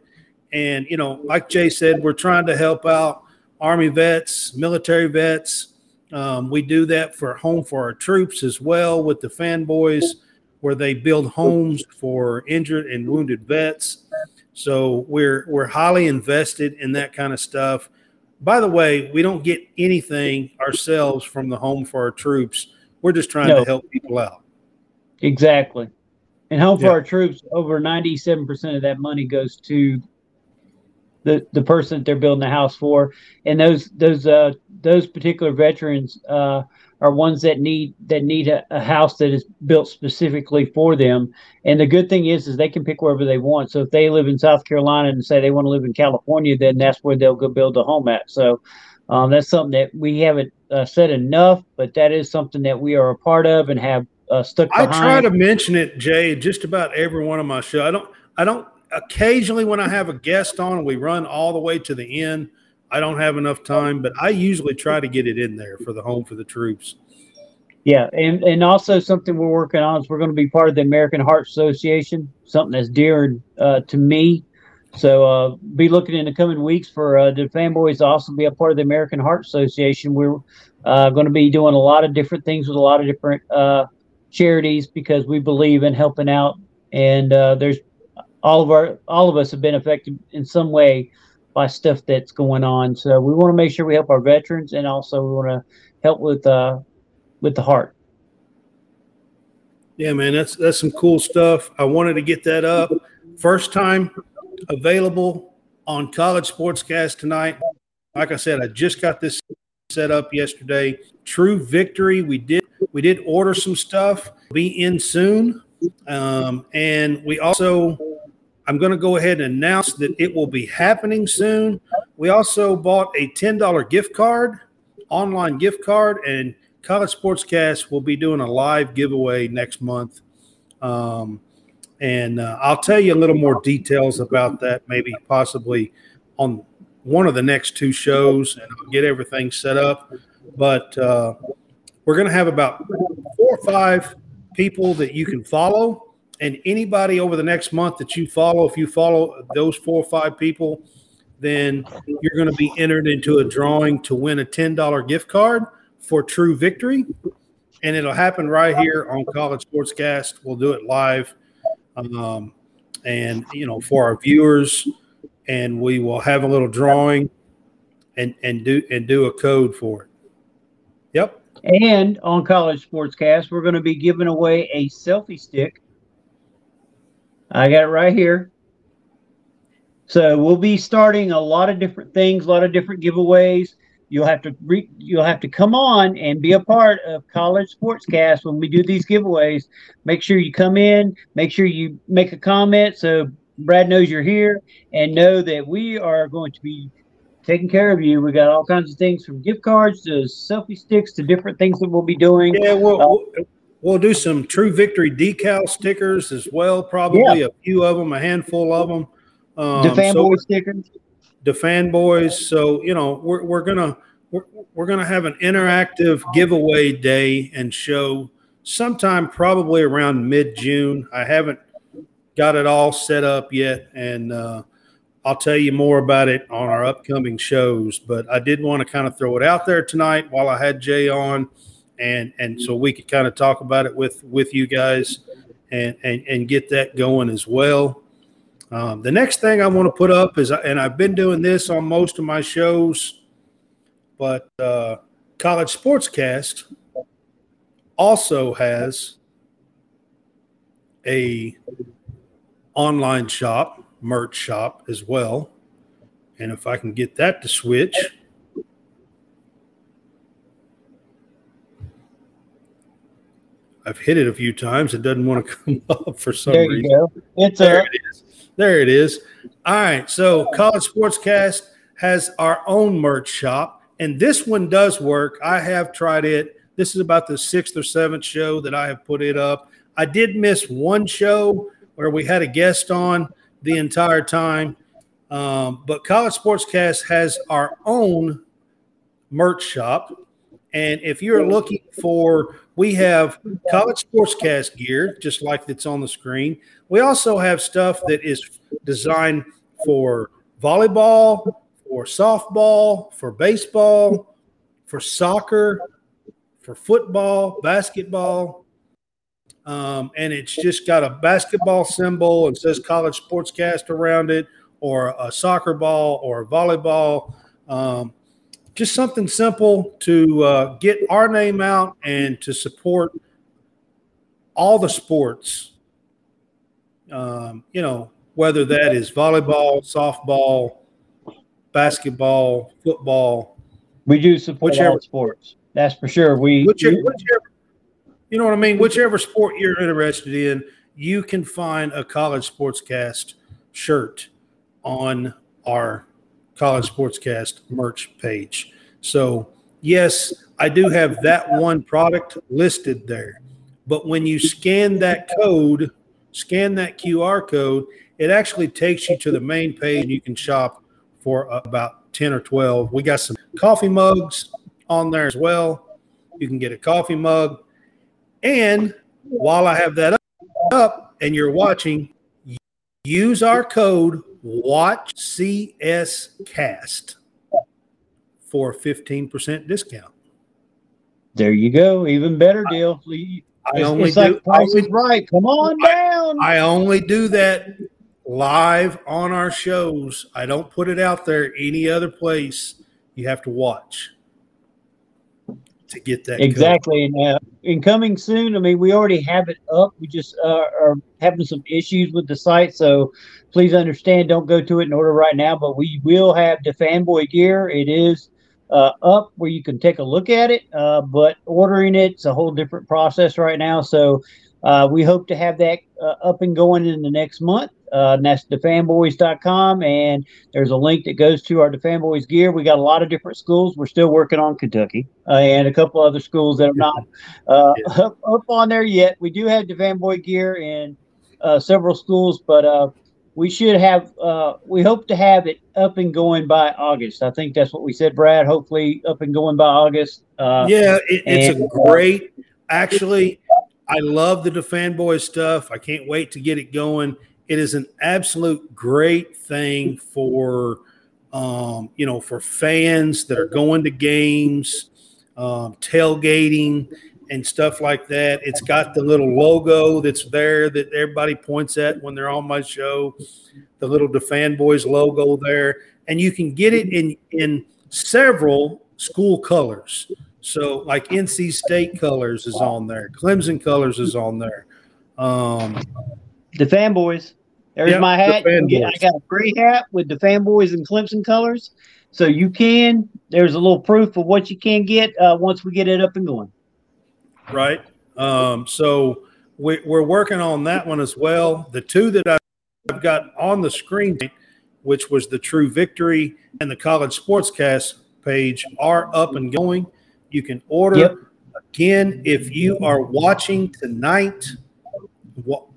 B: and you know, like Jay said, we're trying to help out Army vets, military vets um, we do that for home for our troops as well with the fanboys, where they build homes for injured and wounded vets. So we're we're highly invested in that kind of stuff. By the way, we don't get anything ourselves from the home for our troops. We're just trying no. to help people out.
A: Exactly. And home for our troops, over 97% of that money goes to the the person that they're building the house for, and those those uh, those particular veterans uh, are ones that need that need a, a, house that is built specifically for them. And the good thing is, is they can pick wherever they want. So if they live in South Carolina and say they want to live in California, then that's where they'll go build a home at. So um, that's something that we haven't uh, said enough, but that is something that we are a part of and have uh, stuck. Behind.
B: I try to mention it, Jay, just about every one of my shows. I don't. I don't occasionally when I have a guest on we run all the way to the end, I don't have enough time, but I usually try to get it in there for the home for the troops.
A: Yeah, and, and also something we're working on is we're going to be part of the American Heart Association, something that's dear uh, to me. So uh, be looking in the coming weeks for uh, the fanboys to also be a part of the American Heart Association. We're uh, going to be doing a lot of different things with a lot of different uh, charities because we believe in helping out. And uh, there's all of our all of us have been affected in some way by stuff that's going on. So we want to make sure we help our veterans, and also we want to help with uh, with the heart.
B: Yeah, man, that's that's some cool stuff. I wanted to get that up. First time available on College Sportscast tonight. Like I said, I just got this set up yesterday. True Victory. We did we did order some stuff. Be in soon, um, and we also. I'm going to go ahead and announce that it will be happening soon. We also bought a $10 gift card, online gift card, and College Sportscast will be doing a live giveaway next month. Um, and uh, I'll tell you a little more details about that, maybe possibly on one of the next two shows, and I'll get everything set up. But uh, we're going to have about four or five people that you can follow. And anybody over the next month that you follow, if you follow those four or five people, then you're going to be entered into a drawing to win a $10 gift card for True Victory. And it'll happen right here on College Sportscast. We'll do it live. Um, and, you know, for our viewers, and we will have a little drawing and, and do and do a code for it. Yep.
A: And on College Sportscast, we're going to be giving away a selfie stick I got it right here. So we'll be starting a lot of different things, a lot of different giveaways. You'll have to re- you'll have to come on and be a part of College Sportscast when we do these giveaways. Make sure you come in. Make sure you make a comment so Brad knows you're here, and know that we are going to be taking care of you. We got all kinds of things from gift cards to selfie sticks to different things that we'll be doing.
B: Yeah, well, uh, We'll do some True Victory decal stickers as well. Probably yeah. a few of them, a handful of them.
A: Um, the fanboy so, stickers.
B: The fanboys. So you know, we're we're gonna we're, we're gonna have an interactive giveaway day and show sometime probably around mid June. I haven't got it all set up yet, and uh, I'll tell you more about it on our upcoming shows. But I did want to kind of throw it out there tonight while I had Jay on and and so we could kind of talk about it with with you guys and and, and get that going as well. Um, the next thing I want to put up is, and I've been doing this on most of my shows, but uh, College Sportscast also has a online shop, merch shop as well. And if I can get that to switch. I've hit it a few times. It doesn't want to (laughs) come up for some
A: there
B: reason.
A: Go. It's
B: there. It is. There it is. All right. So College Sportscast has our own merch shop, and this one does work. I have tried it. This is about the sixth or seventh show that I have put it up. I did miss one show where we had a guest on the entire time. Um, but College Sportscast has our own merch shop. And if you're looking for we have college sportscast gear, just like it's on the screen. We also have stuff that is designed for volleyball, for softball, for baseball, for soccer, for football, basketball. Um, and it's just got a basketball symbol and says college sportscast around it, or a soccer ball, or a volleyball. Um, just something simple to uh, get our name out and to support all the sports. Um, you know, whether that is volleyball, softball, basketball, football.
A: We do support whichever, sports. That's for sure. We
B: whichever, whichever, you know what I mean. Whichever sport you're interested in, you can find a college sportscast shirt on our College Sportscast merch page. So, yes, I do have that one product listed there. But when you scan that code, scan that QR code, it actually takes you to the main page and you can shop for about 10 or 12. We got some coffee mugs on there as well. You can get a coffee mug. And while I have that up and you're watching, use our code Watch CS Cast for a 15% discount.
A: There you go. Even better deal.
B: I it's, only do,
A: like price is right. Come on down.
B: I, I only do that live on our shows. I don't put it out there any other place. You have to watch. To get that
A: exactly. And uh, in coming soon, I mean, we already have it up. We just uh, are having some issues with the site, so please understand. Don't go to it in order right now, but we will have the fanboy gear. It is uh, up where you can take a look at it, uh, but ordering it's a whole different process right now. So uh, we hope to have that uh, up and going in the next month. Uh, and that's thefanboys.com. And there's a link that goes to our DaFanBoys gear. We got a lot of different schools. We're still working on Kentucky uh, and a couple other schools that are not uh, yeah. (laughs) up, up, on there yet. We do have DaFanBoy gear in uh, several schools, but uh, we should have, uh, we hope to have it up and going by August. I think that's what we said, Brad. Hopefully up and going by August.
B: yeah, it, it's and, a great, actually, I love the DaFanBoy stuff. I can't wait to get it going it is an absolute great thing for um, you know for fans that are going to games, um, tailgating, and stuff like that. It's got the little logo that's there that everybody points at when they're on my show. The little DaFanBoys logo there, and you can get it in in several school colors. So, like NC State colors is on there, Clemson colors is on there. Um,
A: the fanboys. There's yep, my hat. The I got a gray hat with the fanboys and Clemson colors. So you can. There's a little proof of what you can get uh, once we get it up and going.
B: Right. Um, so we, we're working on that one as well. The two that I've got on the screen, which was the True Victory and the College Sportscast page, are up and going. You can order. Yep. Again, if you are watching tonight,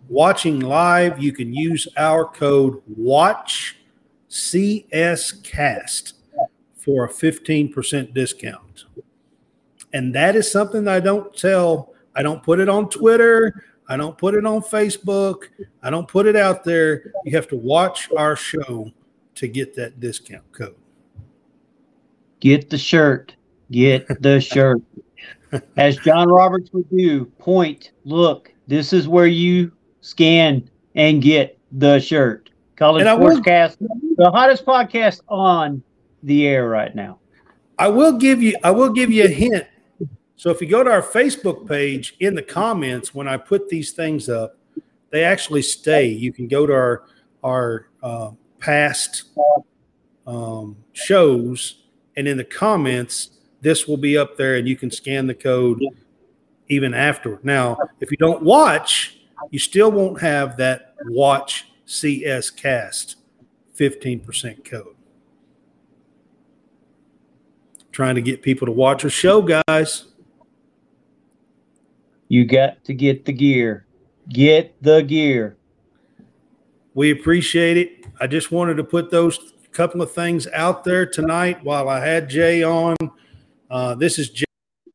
B: watching live, you can use our code WATCH CSCast for a 15% discount. And that is something I don't tell, I don't put it on Twitter, I don't put it on Facebook, I don't put it out there. You have to watch our show to get that discount code.
A: Get the shirt. Get the (laughs) shirt. As John Roberts would do, point, look, this is where you scan, and get the shirt. College Sportscast, the hottest podcast on the air right now.
B: I will give you I will give you a hint. So if you go to our Facebook page in the comments when I put these things up, they actually stay. You can go to our our uh, past um, shows, and in the comments, this will be up there, and you can scan the code even afterward. Now, if you don't watch, you still won't have that watch CS cast 15% code. Trying to get people to watch a show, guys.
A: You got to get the gear. Get the gear.
B: We appreciate it. I just wanted to put those couple of things out there tonight while I had Jay on. Uh, this is Jay.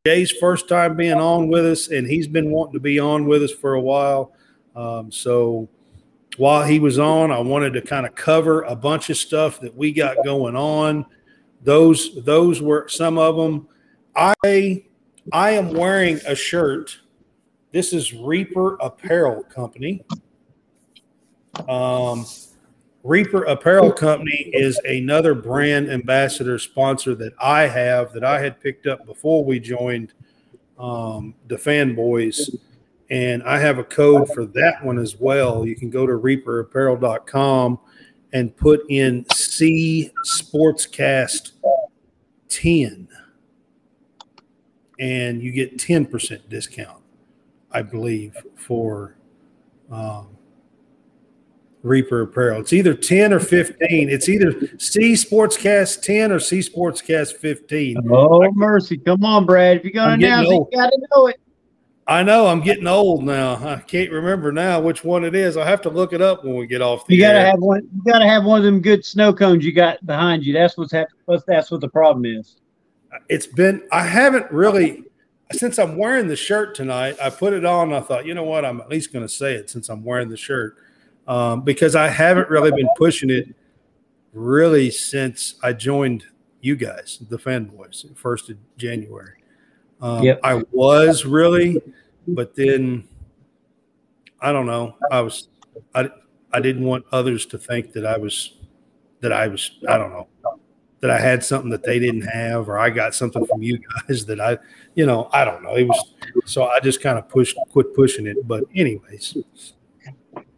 B: Jay's first time being on with us, and he's been wanting to be on with us for a while. Um, so while he was on, I wanted to kind of cover a bunch of stuff that we got going on. Those those were some of them. I I am wearing a shirt. This is Reaper Apparel Company. Um, Reaper Apparel Company is another brand ambassador sponsor that I have that I had picked up before we joined um, the Fanboys. And I have a code for that one as well. You can go to reaperapparel.com and put in C Sportscast 10 and you get 10% discount, I believe, for um, Reaper Apparel. It's either 10 or 15. It's either C Sportscast 10 or C Sportscast 15.
A: Oh, mercy. Come on, Brad. If you're going to announce it, you got to know it.
B: I know I'm getting old now. I can't remember now which one it is. I'll have to look it up when we get off
A: the You gotta air. have one you gotta have one of them good snow cones you got behind you. That's what's happening. That's what the problem is.
B: It's been I haven't really since I'm wearing the shirt tonight, I put it on. I thought, you know what, I'm at least going to say it since I'm wearing the shirt um, because I haven't really been pushing it really since I joined you guys, the fanboys, first of January. Um, yep. I was really, but then I don't know. I was, I, I didn't want others to think that I was, that I was, I don't know. that I had something that they didn't have, or I got something from you guys (laughs) that I, you know, I don't know. It was so I just kind of pushed, quit pushing it. But anyways,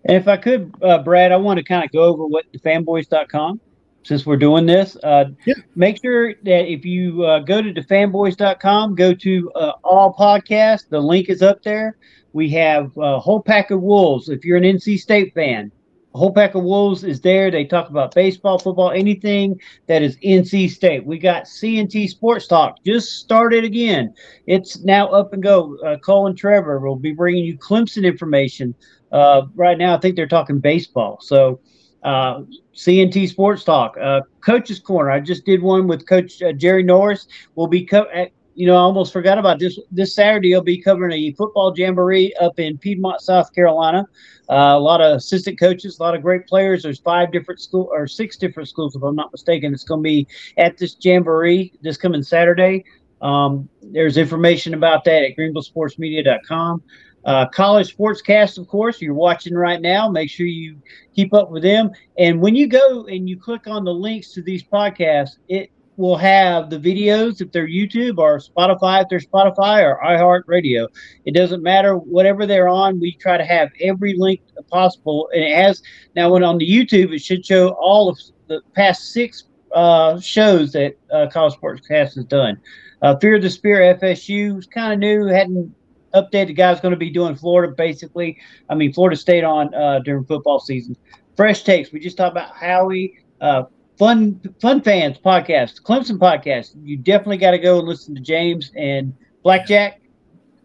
A: And if I could, uh, Brad, I want to kind of go over what thefanboys.com since we're doing this. Uh,
B: Yeah.
A: Make sure that if you uh, go to thefanboys.com, go to uh, all podcasts. The link is up there. We have a whole pack of wolves. If you're an NC State fan, a whole pack of wolves is there. They talk about baseball, football, anything that is NC State. We got CNT Sports Talk just started again. It's now up and go. Uh, Cole and Trevor will be bringing you Clemson information. Uh, right now, I think they're talking baseball. So, uh, CNT Sports Talk, uh, Coach's Corner. I just did one with Coach uh, Jerry Norris. We'll be, co- uh, you know, I almost forgot about this. This Saturday, he'll be covering a football jamboree up in Piedmont, South Carolina. Uh, a lot of assistant coaches, a lot of great players. There's five different school or six different schools, if I'm not mistaken. It's going to be at this jamboree this coming Saturday. Um, there's information about that at greenvillesportsmedia.com. Uh, college sportscast, of course, you're watching right now. Make sure you keep up with them. And when you go and you click on the links to these podcasts, it will have the videos if they're YouTube or Spotify if they're Spotify or iHeartRadio. It doesn't matter whatever they're on. We try to have every link possible, and it has now. When on the YouTube, it should show all of the past six uh, shows that uh, College Sportscast has done. Uh, Fear the Spear FSU was kind of new, hadn't updated. The guy's going to be doing Florida basically. I mean, Florida State on uh, during football season. Fresh takes. We just talked about Howie. Uh, fun, fun fans podcast, Clemson podcast. You definitely got to go and listen to James and Blackjack.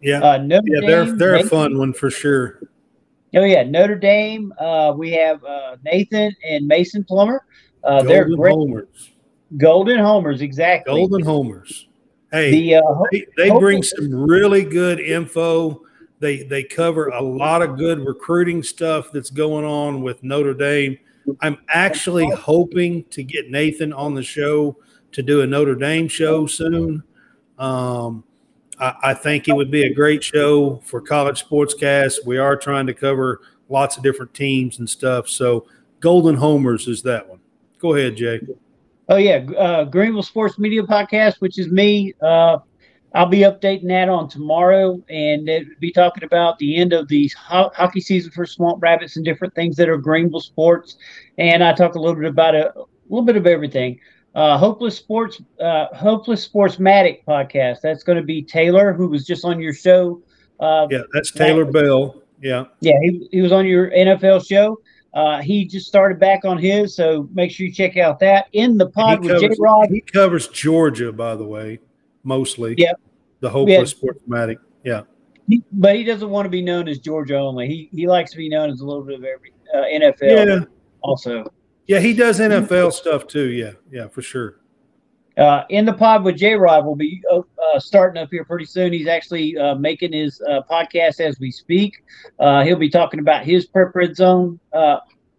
B: yeah,
A: Uh, Notre
B: yeah, they're
A: Dame,
B: they're a fun one for sure.
A: Oh yeah, Notre Dame. Uh, we have uh, Nathan and Mason Plummer. Uh, they're great.
B: homers,
A: Golden homers, exactly.
B: golden homers. Hey,
A: The uh,
B: they, they bring some really good info. They they cover a lot of good recruiting stuff that's going on with Notre Dame. I'm actually hoping to get Nathan on the show to do a Notre Dame show soon. Um, I, I think it would be a great show for college sportscast. We are trying to cover lots of different teams and stuff. So Golden Homers is that one. Go ahead, Jay.
A: Oh yeah, uh, Greenville Sports Media Podcast, which is me. Uh, I'll be updating that on tomorrow, and be talking about the end of the ho- hockey season for Swamp Rabbits and different things that are Greenville sports. And I talk a little bit about a, a little bit of everything. Uh, Hopeless Sports, uh, Hopeless Sportsmatic podcast. That's going to be Taylor, who was just on your show. Uh,
B: Yeah, that's Taylor Bell. Yeah.
A: yeah, he, he was on your NFL show. Uh, he just started back on his, so make sure you check out that. In the pod
B: he
A: with J
B: covers,
A: Rod,
B: he covers Georgia, by the way, mostly.
A: Yep.
B: The hopeless sportsmatic. Yeah.
A: he, but he doesn't want to be known as Georgia only. He he likes to be known as a little bit of every uh, NFL
B: Yeah.
A: also.
B: Yeah, he does NFL stuff too. Yeah. Yeah, for sure.
A: Uh, in the pod with J Rod will be uh, uh, starting up here pretty soon. He's actually uh, making his uh, podcast as we speak. Uh, he'll be talking about his prep red zone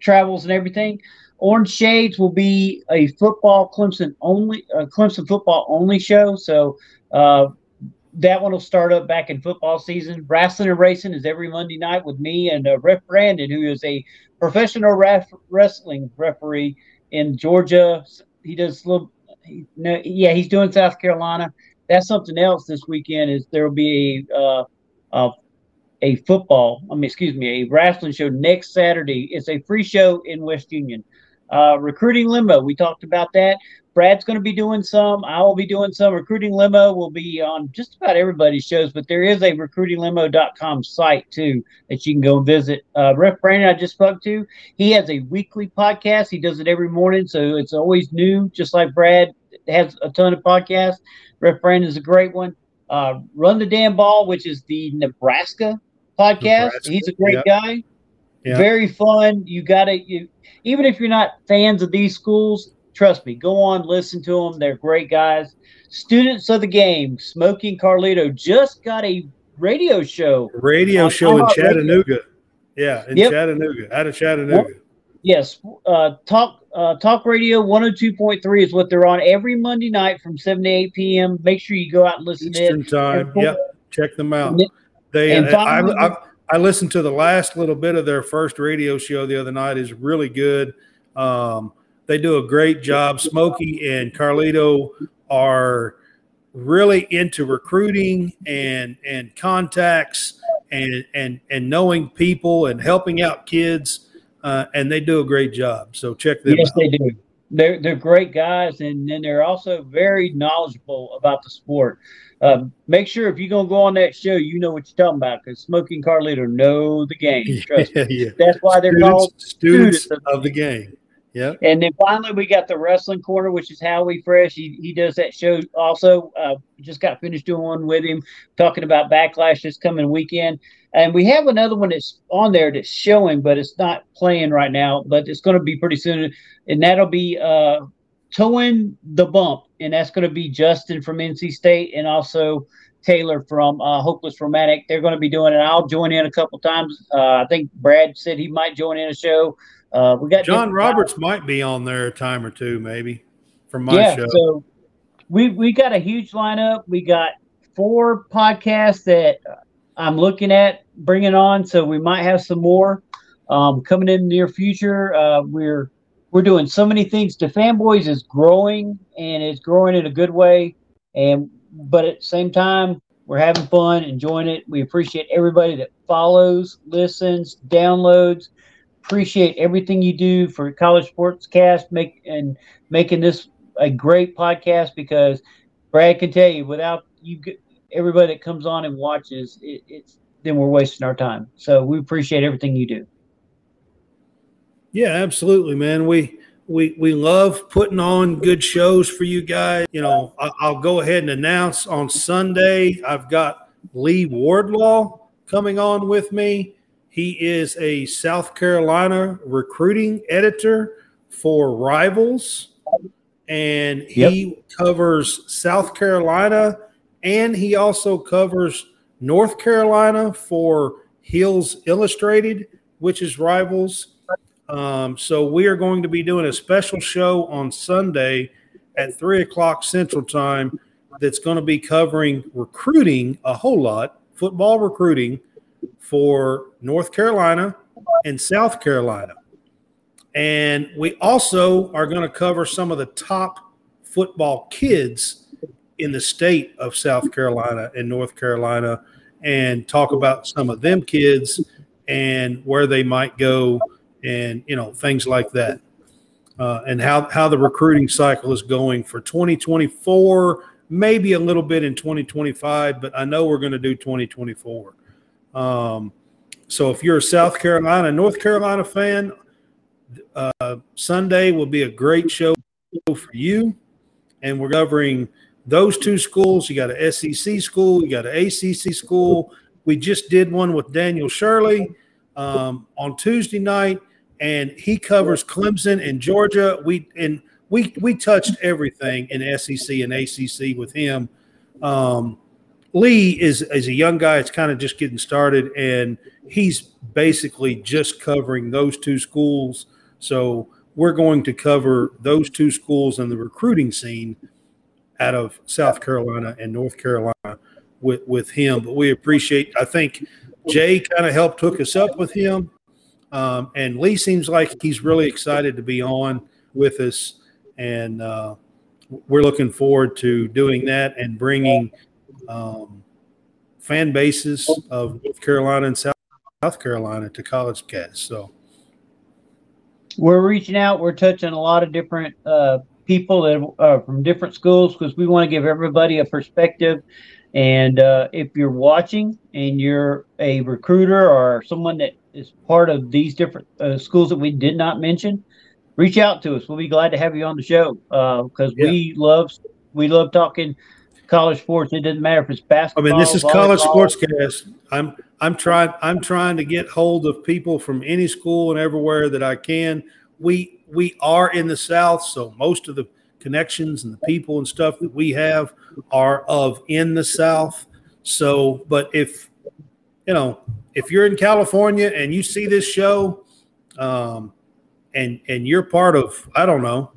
A: travels and everything. Orange Shades will be a football Clemson only, Clemson football only show. So that one will start up back in football season. Wrestling and racing is every Monday night with me and uh, Ref Brandon, who is a professional ref- wrestling referee in Georgia. He does little no, yeah, he's doing South Carolina. That's something else this weekend. Is there will be a uh, uh, a football? I mean, excuse me, a wrestling show next Saturday. It's a free show in West Union. Uh, recruiting limo. We talked about that. Brad's going to be doing some. I will be doing some. Recruiting limo will be on just about everybody's shows, but there is a recruitinglimo.com site too that you can go visit. Uh, Ref Brandon, I just spoke to, he has a weekly podcast. He does it every morning, so it's always new, just like Brad has a ton of podcasts. Ref Brandon is a great one. Uh, Run the Damn Ball, which is the Nebraska podcast.
B: Nebraska,
A: He's a great
B: yep.
A: guy. Very fun. You got to, you, even if you're not fans of these schools, trust me, go on, listen to them. They're great guys. Students of the game, Smoking Carlito just got a radio show.
B: Radio
A: On
B: show in. Chattanooga. Yeah, in
A: Yep.
B: Chattanooga, out of Chattanooga.
A: Yes, uh, talk uh, talk radio 102.3 is what they're on every Monday night from 7 to 8 p.m. Make sure you go out and listen to
B: Eastern
A: it.
B: time.
A: And-
B: Yep, check them out.
A: And-
B: They,
A: and
B: I,
A: finally-
B: I, I listened to the last little bit of their first radio show the other night. is really good. Um, they do a great job. Smokey and Carlito are really into recruiting and and contacts and and and knowing people and helping out kids, uh, and they do a great job. So check them
A: yes,
B: out.
A: they do. They're they're great guys, and then they're also very knowledgeable about the sport. Um, make sure if you're gonna go on that show, you know what you're talking about because Smokey and Carlito know the game. Trust
B: yeah,
A: me. (laughs)
B: yeah.
A: That's why they're
B: Students,
A: called
B: students
A: students
B: of the game. Yeah.
A: And then finally, we got the wrestling corner, which is Howie Fresh. He, he does that show also. Uh, just got finished doing one with him, talking about Backlash this coming weekend. And we have another one that's on there that's showing, but it's not playing right now. But it's going to be pretty soon, and that'll be uh, towing the bump, and that's going to be Justin from NC State and also Taylor from uh, Hopeless Romantic. They're going to be doing it. I'll join in a couple times. Uh, I think Brad said he might join in a show. Uh, we got
B: John Roberts might be on there a time or two, maybe from my
A: yeah,
B: show.
A: so we we got a huge lineup. We got four podcasts that I'm looking at bringing on, so we might have some more um, coming in the near future. Uh, we're we're doing so many things. The fanboys is growing and it's growing in a good way, and but at the same time we're having fun, enjoying it. We appreciate everybody that follows, listens, downloads. Appreciate everything you do for College Sports Cast, make and making this a great podcast because Brad can tell you without you everybody that comes on and watches it, it's then we're wasting our time. So we appreciate everything you do.
B: Yeah, absolutely, man. We we we love putting on good shows for you guys. You know, I, I'll go ahead and announce on Sunday I've got Lee Wardlaw coming on with me. He is a South Carolina recruiting editor for Rivals, and he covers South Carolina, and he also covers North Carolina for Hills Illustrated, which is Rivals. Um, so we are going to be doing a special show on Sunday at three o'clock Central Time that's going to be covering recruiting a whole lot, football recruiting for North Carolina and South Carolina. And we also are going to cover some of the top football kids in the state of South Carolina and North Carolina and talk about some of them kids and where they might go and you know things like that uh, and how how the recruiting cycle is going for 2024 maybe a little bit in 2025 but i know we're going to do 2024 um, so if you're a south carolina north carolina fan uh, sunday will be a great show for you and we're covering those two schools you got a sec school you got an acc school we just did one with daniel shirley um, on tuesday night and he covers Clemson and Georgia. We and we we touched everything in SEC and ACC with him. Um, Lee is is a young guy. It's kind of just getting started, and he's basically just covering those two schools. So we're going to cover those two schools and the recruiting scene out of South Carolina and North Carolina with with him. But we appreciate. I think Jay kind of helped hook us up with him. Um, and Lee seems like he's really excited to be on with us, and uh, we're looking forward to doing that and bringing um, fan bases of North Carolina and South, South Carolina to College Cast. So
A: we're reaching out. We're touching a lot of different uh, people that are from different schools because we want to give everybody a perspective. And uh, if you're watching and you're a recruiter or someone that is part of these different uh, schools that we did not mention, reach out to us. We'll be glad to have you on the show because
B: Yeah.
A: we love we love talking college sports. It doesn't matter if it's basketball.
B: I mean, this is College
A: volleyball.
B: Sportscast. I'm I'm trying I'm trying to get hold of people from any school and everywhere that I can. We we are in the South, so most of the connections and the people and stuff that we have are of in the South. So, but if you know, if you're in California and you see this show, um, and and you're part of I don't know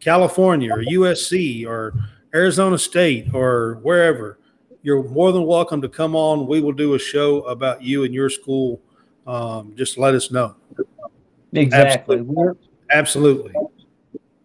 B: California or USC or Arizona State or wherever, you're more than welcome to come on. We will do a show about you and your school. Um, just let us know.
A: Exactly.
B: Absolutely. Absolutely.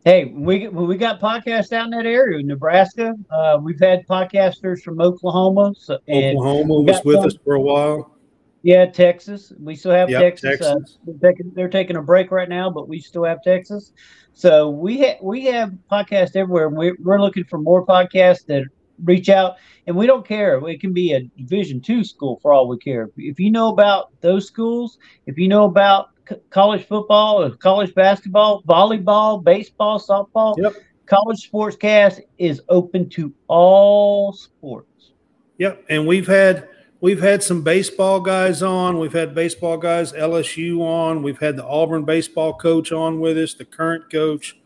A: Hey, we we got podcasts out in that area, Nebraska. Uh, we've had podcasters from Oklahoma. So,
B: Oklahoma was with some, us for a while.
A: Yeah, Texas. We still have yep, Texas. Uh, Texas. Uh, they're, taking, they're, taking, a break right now, but we still have Texas. So we ha- we have podcasts everywhere. We're, we're looking for more podcasts that reach out, and we don't care. It can be a Division two school for all we care. If you know about those schools, if you know about college football, college basketball, volleyball, baseball, softball.
B: Yep.
A: College Sportscast is open to all sports.
B: Yep, and we've had we've had some baseball guys on. We've had baseball guys LSU on. We've had the Auburn baseball coach on with us. The current coach,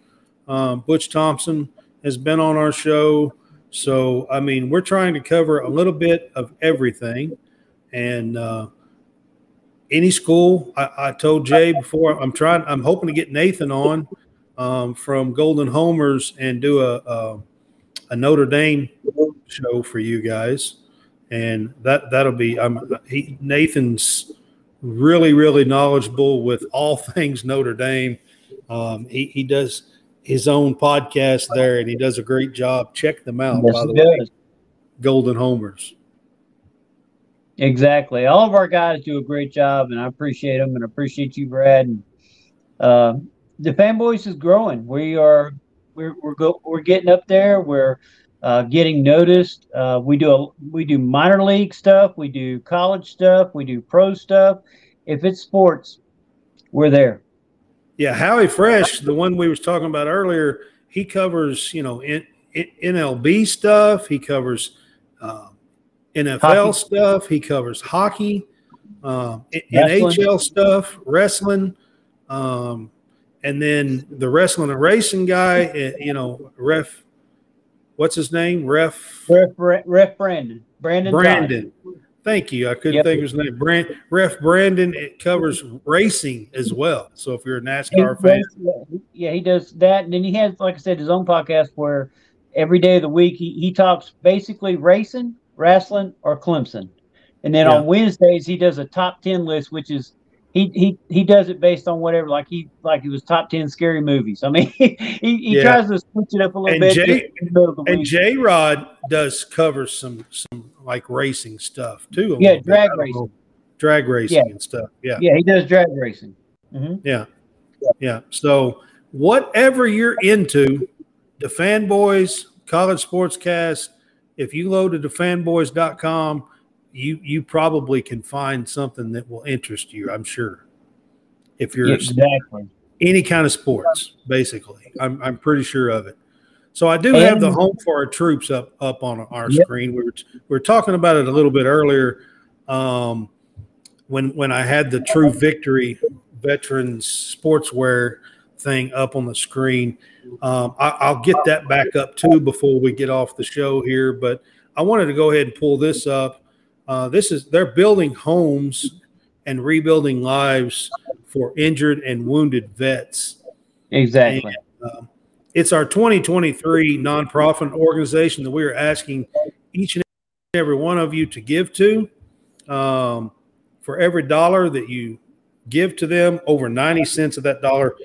B: um, Butch Thompson, has been on our show. So I mean, we're trying to cover a little bit of everything, and uh, any school. I, I, told Jay before I'm trying. I'm hoping to get Nathan on um, from Golden Domers and do a, a, a Notre Dame show for you guys, and that that'll be. I'm he, Nathan's really really knowledgeable with all (laughs) things Notre Dame. Um, he he does his own podcast there, and he does a great job. Check them out. Yes, by the way, Golden Domers.
A: Exactly. All of our guys do a great job, and I appreciate them, and appreciate you, Brad. And uh, the fanboys is growing. We are we're we're go, we're getting up there. We're uh, getting noticed. Uh, we do a, we do minor league stuff. We do college stuff. We do pro stuff. If it's sports, we're there.
B: Yeah, Howie Fresh, the one we was talking about earlier, he covers you know in, in NLB stuff. He covers. Uh, NFL hockey. stuff. He covers hockey, um, NHL stuff, wrestling, um, and then the wrestling and racing guy. Eh, you know, ref. What's his name? Ref.
A: Ref. Ref. Brandon. Brandon.
B: Brandon. Thank you. I couldn't yep. think of his name. Brand, Ref Brandon it covers racing as well. So if you're a NASCAR
A: fan, yeah, he does that. And then he has, like I said, his own podcast where every day of the week he, he talks basically racing wrestling, or Clemson. And then yeah. on Wednesdays he does a top ten list, which is he he he does it based on whatever, like he like he was top ten scary movies. I mean, (laughs) he he yeah. tries to switch it up a little
B: and
A: bit.
B: Jay, and J Rod does cover some some like racing stuff too.
A: Yeah, drag racing,
B: drag racing yeah. and stuff. Yeah,
A: yeah, he does drag racing.
B: Mm-hmm. Yeah. yeah, yeah. So whatever you're into, the fanboys, college sportscast, if you go to DaFanBoys.com, you you probably can find something that will interest you. I'm sure. If you're
A: exactly
B: any kind of sports, basically, I'm I'm pretty sure of it. So I do and, have the home for our troops up up on our yep. screen. We were we were talking about it a little bit earlier. Um, when when I had the True Victory Veterans Sportswear thing up on the screen. Um, I, will get that back up too before we get off the show here. But I wanted to go ahead and pull this up. Uh, this is they're building homes and rebuilding lives for injured and wounded vets.
A: Exactly.
B: And, uh, it's our 2023 nonprofit organization that we are asking each and every one of you to give to. Um, for every dollar that you give to them, over 90 cents of that dollar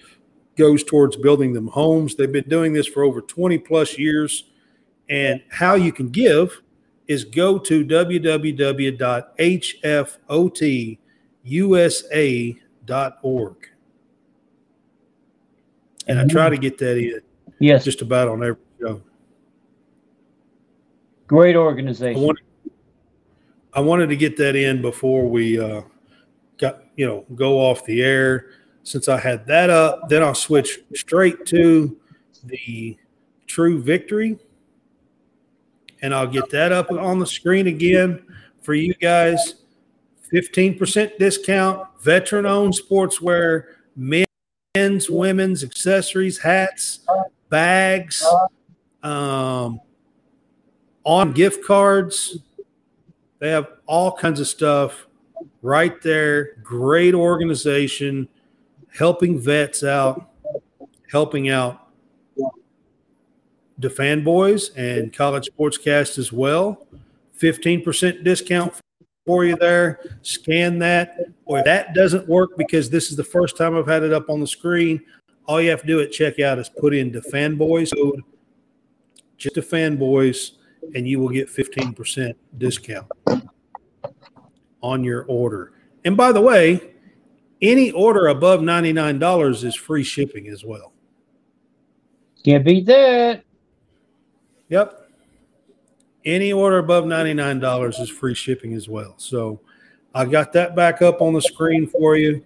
B: goes towards building them homes. They've been doing this for over 20 plus years. And how you can give is go to www.hfotusa.org. And I try to get that in.
A: Yes.
B: Just about on every show.
A: Great organization.
B: I wanted, I wanted to get that in before we uh, got, you know, go off the air since I had that up, then I'll switch straight to the True Victory. And I'll get that up on the screen again for you guys. 15% discount, veteran owned sportswear, men's, women's, accessories, hats, bags, um, on gift cards. They have all kinds of stuff right there. Great organization helping vets out, helping out the fanboys and college sportscast as well. 15% discount for you there. Scan that. Or if that doesn't work because this is the first time I've had it up on the screen. all you have to do at checkout is put in the fanboys code, just the fanboys, and you will get 15% discount on your order. And by the way, any order above $99 is free shipping as well.
A: Can't beat that.
B: Yep. Any order above $99 is free shipping as well. So I got that back up on the screen for you.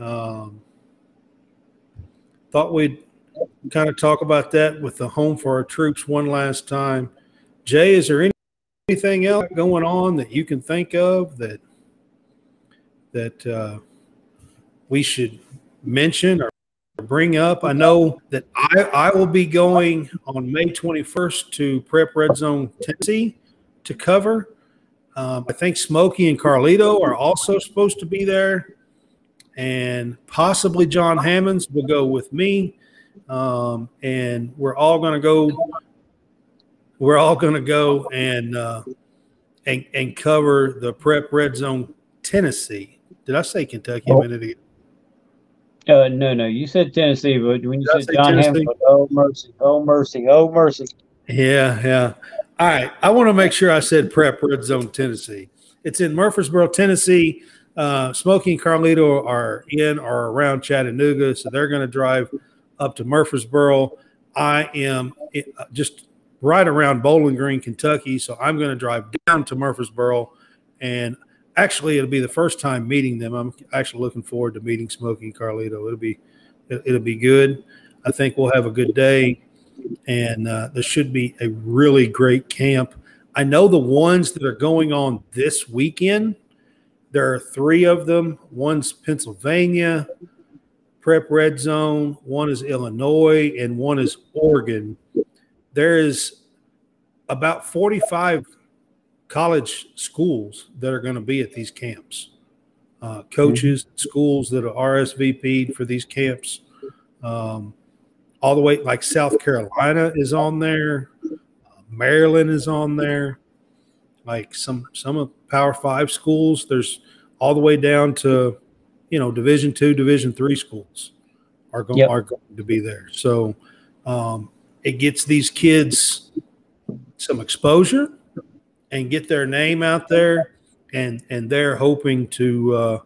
B: Um, thought we'd kind of talk about that with the home for our troops one last time. Jay, is there any, anything else going on that you can think of that that uh, we should mention or bring up? I know that I, I will be going on May 21st to Prep Red Zone, Tennessee to cover. Um, I think Smokey and Carlito are also supposed to be there and possibly John Hammonds will go with me. Um, and we're all going to go. We're all going to go and uh, and and cover the prep red zone Tennessee. Did I say Kentucky a minute ago?
A: Uh, no, no, you said Tennessee, but when you Did said John Hammonds, oh mercy, oh mercy, oh mercy.
B: Yeah, yeah. All right, I want to make sure I said prep red zone Tennessee. It's in Murfreesboro, Tennessee. Uh, Smokey and Carlito are in or around Chattanooga, so they're going to drive up to Murfreesboro. I am uh, just right around Bowling Green, Kentucky, so I'm going to drive down to Murfreesboro. And actually, it'll be the first time meeting them. I'm actually looking forward to meeting Smokey and Carlito. It'll be it'll be good. I think we'll have a good day, and uh, there should be a really great camp. I know the ones that are going on this weekend there are three of them. One's Pennsylvania, Prep Red Zone, one is Illinois, and one is Oregon. There is about 45 college schools that are going to be at these camps. Uh, coaches, mm-hmm. schools that are RSVP'd for these camps. Um, all the way, like South Carolina is on there, uh, Maryland is on there, like some some of Power Five schools. There's all the way down to you know Division two, Division three schools are going yep. are going to be there. So um, it gets these kids some exposure and get their name out there, and and they're hoping to uh,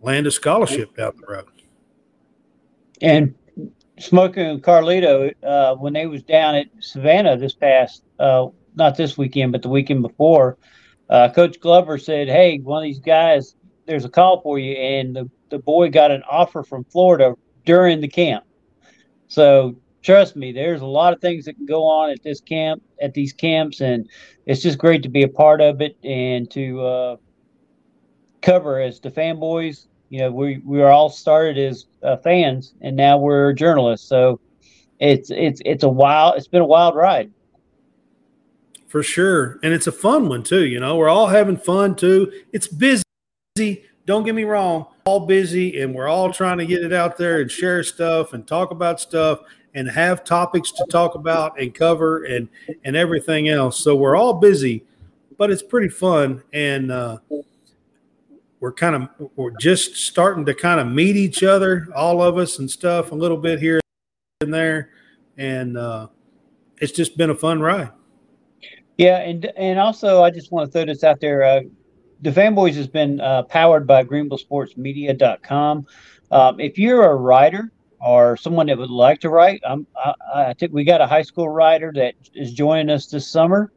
B: land a scholarship down the road.
A: And Smoking Carlito, uh, when they was down at Savannah this past, uh, not this weekend, but the weekend before, uh, Coach Glover said, "Hey, one of these guys there's a call for you, and the, the boy got an offer from Florida during the camp. So trust me, there's a lot of things that can go on at this camp, at these camps, and it's just great to be a part of it and to uh, cover as the fanboys. You know, we we are all started as uh, fans, and now we're journalists. So it's it's it's a wild. It's been a wild ride.
B: For sure, and it's a fun one too. You know, we're all having fun too. It's busy don't get me wrong, all busy and we're all trying to get it out there and share stuff and talk about stuff and have topics to talk about and cover and and everything else. So we're all busy, but it's pretty fun and uh, we're kind of we're just starting to kind of meet each other, all of us and stuff a little bit here and there, and uh, it's just been a fun ride.
A: Yeah, and and also I just want to throw this out there. Uh, the Fanboys has been uh, powered by GreenvilleSportsMedia.com. Um, if you're a writer or someone that would like to write, I, I think we got a high school writer that is joining us this summer,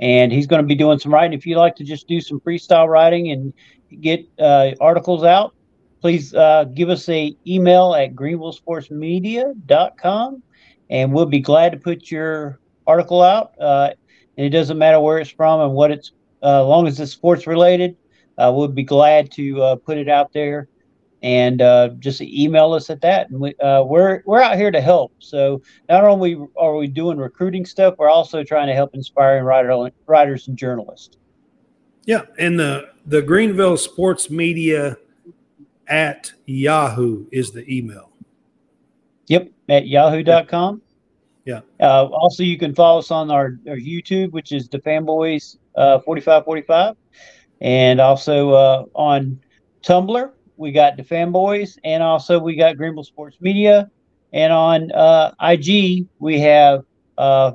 A: and he's going to be doing some writing. If you like to just do some freestyle writing and get uh, articles out, please uh, give us a email at greenvillesportsmedia.com, and we'll be glad to put your article out. Uh, and it doesn't matter where it's from and what it's uh, as long as it's sports related, uh, we'll be glad to uh, put it out there and uh, just email us at that. And we, uh, we're we're out here to help. So not only are we doing recruiting stuff, we're also trying to help inspiring writer, writers and journalists.
B: Yeah, and the the Greenville Sports Media at Yahoo is the email.
A: Yep, at yahoo.com.
B: Yeah.
A: Uh, also, you can follow us on our, our YouTube, which is the Fanboys uh, 4545. And also uh, on Tumblr, we got the Fanboys, and also we got Greenville Sports Media. And on uh, IG, we have uh,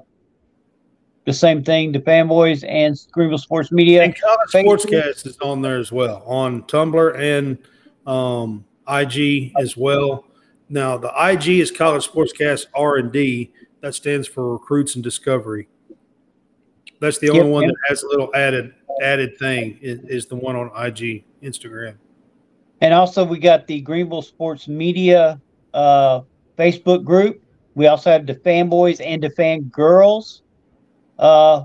A: the same thing, the fanboys and Greenville Sports Media.
B: And College Sportscast is on there as well on Tumblr and um, IG as well. Now the IG is College Sportscast R and D. That stands for Recruits and Discovery. That's the only yep, one yep. that has a little added added thing is, is, the one on IG Instagram.
A: And also we got the Greenville Sports Media uh, Facebook group. We also have the fanboys and the fan girls uh,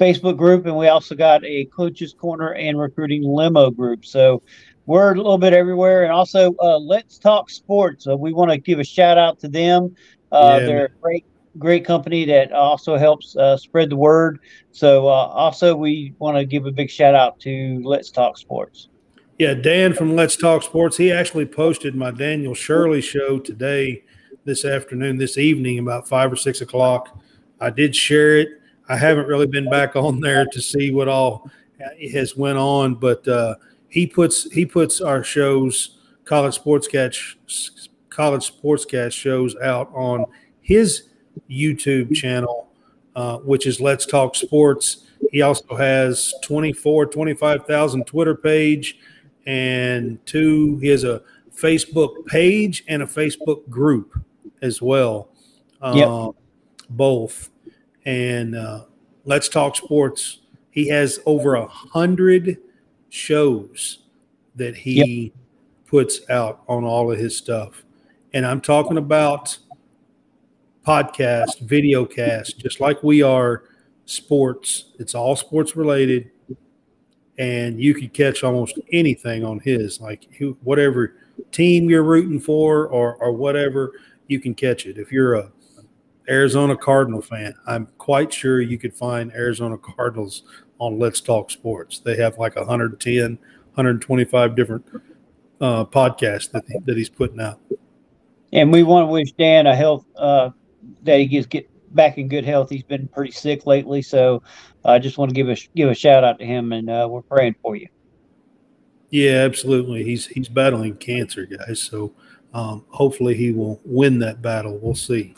A: Facebook group, and we also got a coaches corner and recruiting limo group. So we're a little bit everywhere, and also uh, Let's Talk Sports. Uh, we want to give a shout out to them. Uh, yeah, they're a great, great company that also helps uh, spread the word. So uh, also we want to give a big shout out to Let's Talk Sports.
B: Yeah, Dan from Let's Talk Sports. He actually posted my Daniel Shirley show today, this afternoon, this evening, about five or six o'clock. I did share it. I haven't really been back on there to see what all has went on, but uh, he puts he puts our shows, college sportscast college sportscast shows out on his YouTube channel, uh, which is Let's Talk Sports. He also has 24, 25,000 Twitter page and two, he has a Facebook page and a Facebook group as well.
A: Yep. Um,
B: both. And uh, Let's Talk Sports, he has over a hundred shows that he yep. puts out on all of his stuff. And I'm talking about podcast, video cast, just like we are sports. It's all sports related. And you could catch almost anything on his, like whatever team you're rooting for or, or whatever, you can catch it. If you're a Arizona Cardinal fan, I'm quite sure you could find Arizona Cardinals on Let's Talk Sports. They have like 110, 125 different uh, podcasts that, that he's putting out.
A: And we want to wish Dan a health uh, that he gets get back in good health. He's been pretty sick lately, so I just want to give a give a shout out to him, and uh, we're praying for you.
B: Yeah, absolutely. He's he's battling cancer, guys. So um, hopefully he will win that battle. We'll see.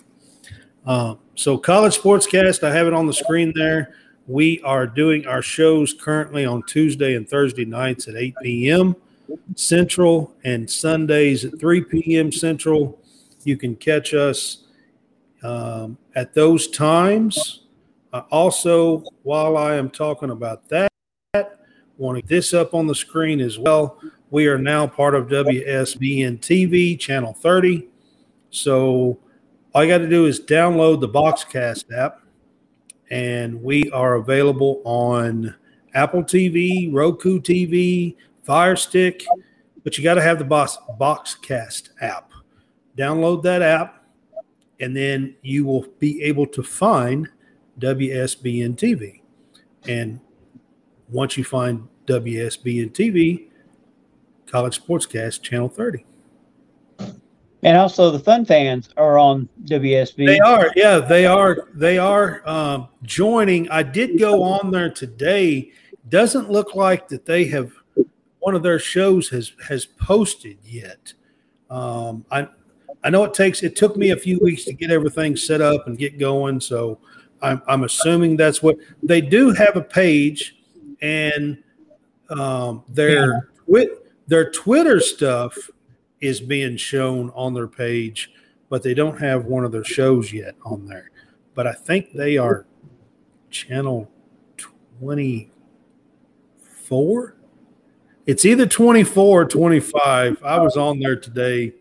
B: Uh, so, College Sportscast, I have it on the screen there. We are doing our shows currently on Tuesday and Thursday nights at 8 p.m. Central and Sundays at 3 p.m. Central. You can catch us um, at those times. Uh, also, while I am talking about that, wanting this up on the screen as well. We are now part of WSBN TV, Channel 30. So all you got to do is download the Boxcast app, and we are available on Apple TV, Roku TV, Fire Stick, but you got to have the Box, Boxcast app. Download that app, and then you will be able to find WSBN TV. And once you find WSBN TV, College Sportscast Channel 30.
A: And also, the Fun Fans are on WSB.
B: They are, yeah, they are. They are um, joining. I did go on there today. Doesn't look like that they have one of their shows has has posted yet. Um, I I know it takes. It took me a few weeks to get everything set up and get going. So I'm I'm assuming that's what they do have a page, and um, their yeah. Twi- their Twitter stuff is being shown on their page, but they don't have one of their shows yet on there. But I think they are channel 24. It's either 24 or 25. I was on there today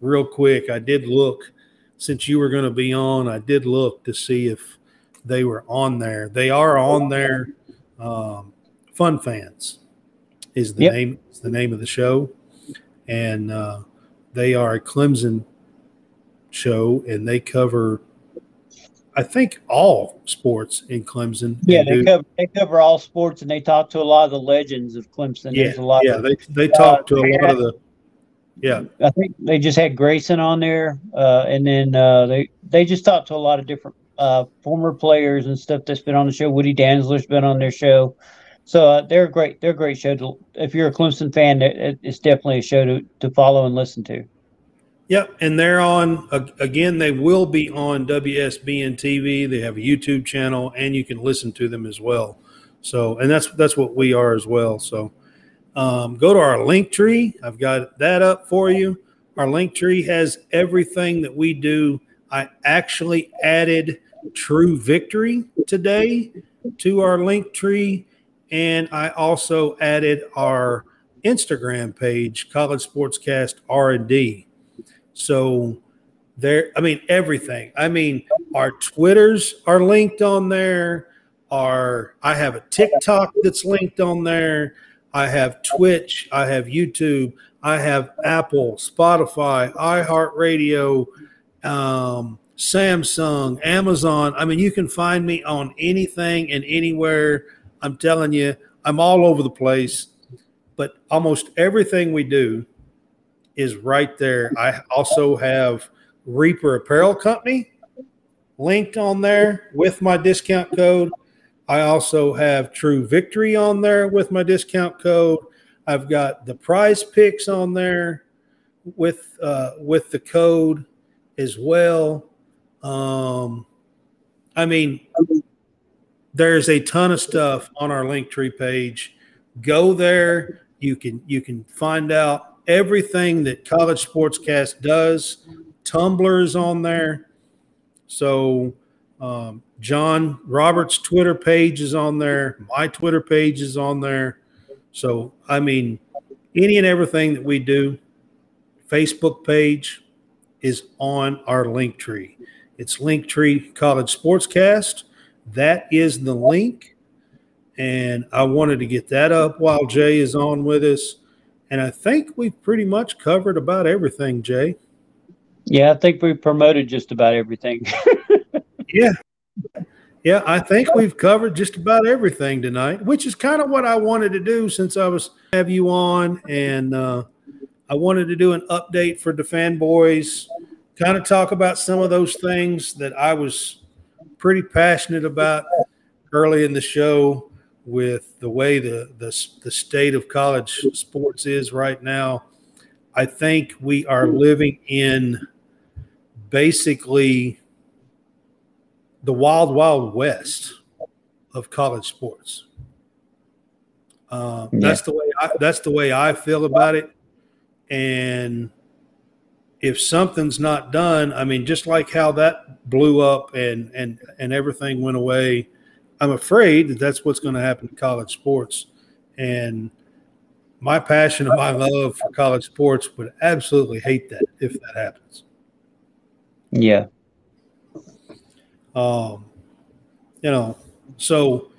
B: real quick. I did look since you were going to be on, I did look to see if they were on there. They are on there. Um, Fun Fans is the yep. name is the name of the show and uh, they are a Clemson show, and they cover, I think, all sports in Clemson.
A: Yeah, they, cover they cover all sports, and they talk to a lot of the legends of Clemson.
B: Yeah, There's a lot. Yeah, of, they they talk uh, to a lot had, of the. Yeah,
A: I think they just had Grayson on there, uh, and then uh, they they just talked to a lot of different uh, former players and stuff that's been on the show. Woody Dantzler's been on their show. So uh, they're great. They're a great show. To, if you're a Clemson fan, it's definitely a show to, to follow and listen to.
B: Yep, and they're on again. They will be on WSBN TV. They have a YouTube channel, and you can listen to them as well. So, and that's that's what we are as well. So, um, go to our link tree. I've got that up for you. Our link tree has everything that we do. I actually added True Victory today to our link tree, and I also added our Instagram page, College Sportscast R and D. So there, I mean everything. I mean our Twitters are linked on there. Our I have a TikTok that's linked on there. I have Twitch. I have YouTube. I have Apple, Spotify, iHeartRadio, um, Samsung, Amazon. I mean, you can find me on anything and anywhere. I'm telling you, I'm all over the place. But almost everything we do is right there. I also have Reaper Apparel Company linked on there with my discount code. I also have True Victory on there with my discount code. I've got the prize picks on there with uh, with the code as well. Um, I mean, there's a ton of stuff on our Linktree page. Go there. You can you can find out everything that College Sportscast does. Tumblr's on there. So um, John Roberts' Twitter page is on there. My Twitter page is on there. So, I mean, any and everything that we do, Facebook page is on our link tree. It's Linktree College Sportscast. That is the link. And I wanted to get that up while Jay is on with us. And I think we've pretty much covered about everything, Jay.
A: Yeah, I think we've promoted just about everything. (laughs)
B: yeah, yeah, I think we've covered just about everything tonight, which is kind of what I wanted to do since I was have you on, and uh, I wanted to do an update for the fanboys, kind of talk about some of those things that I was pretty passionate about early in the show with the way the the, the state of college sports is right now. I think we are living in basically the wild, wild west of college sports. Uh, yeah. That's the way. I, that's the way I feel about it. And if something's not done, I mean, just like how that blew up and and and everything went away, I'm afraid that that's what's going to happen to college sports. And my passion and my love for college sports would absolutely hate that if that happens.
A: Yeah,
B: um, you know, so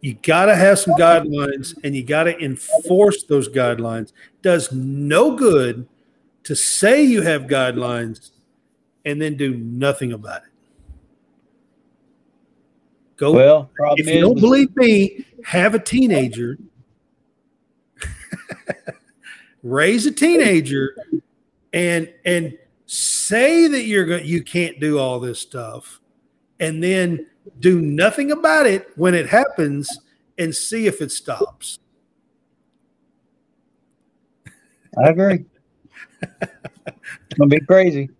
B: you got to have some guidelines and you got to enforce those guidelines. Does no good to say you have guidelines and then do nothing about it. Go. Well, if you don't believe me, have a teenager, (laughs) raise a teenager, and and say that you're going you can't do all this stuff and then do nothing about it when it happens and see if it stops.
A: I agree. It's gonna be crazy.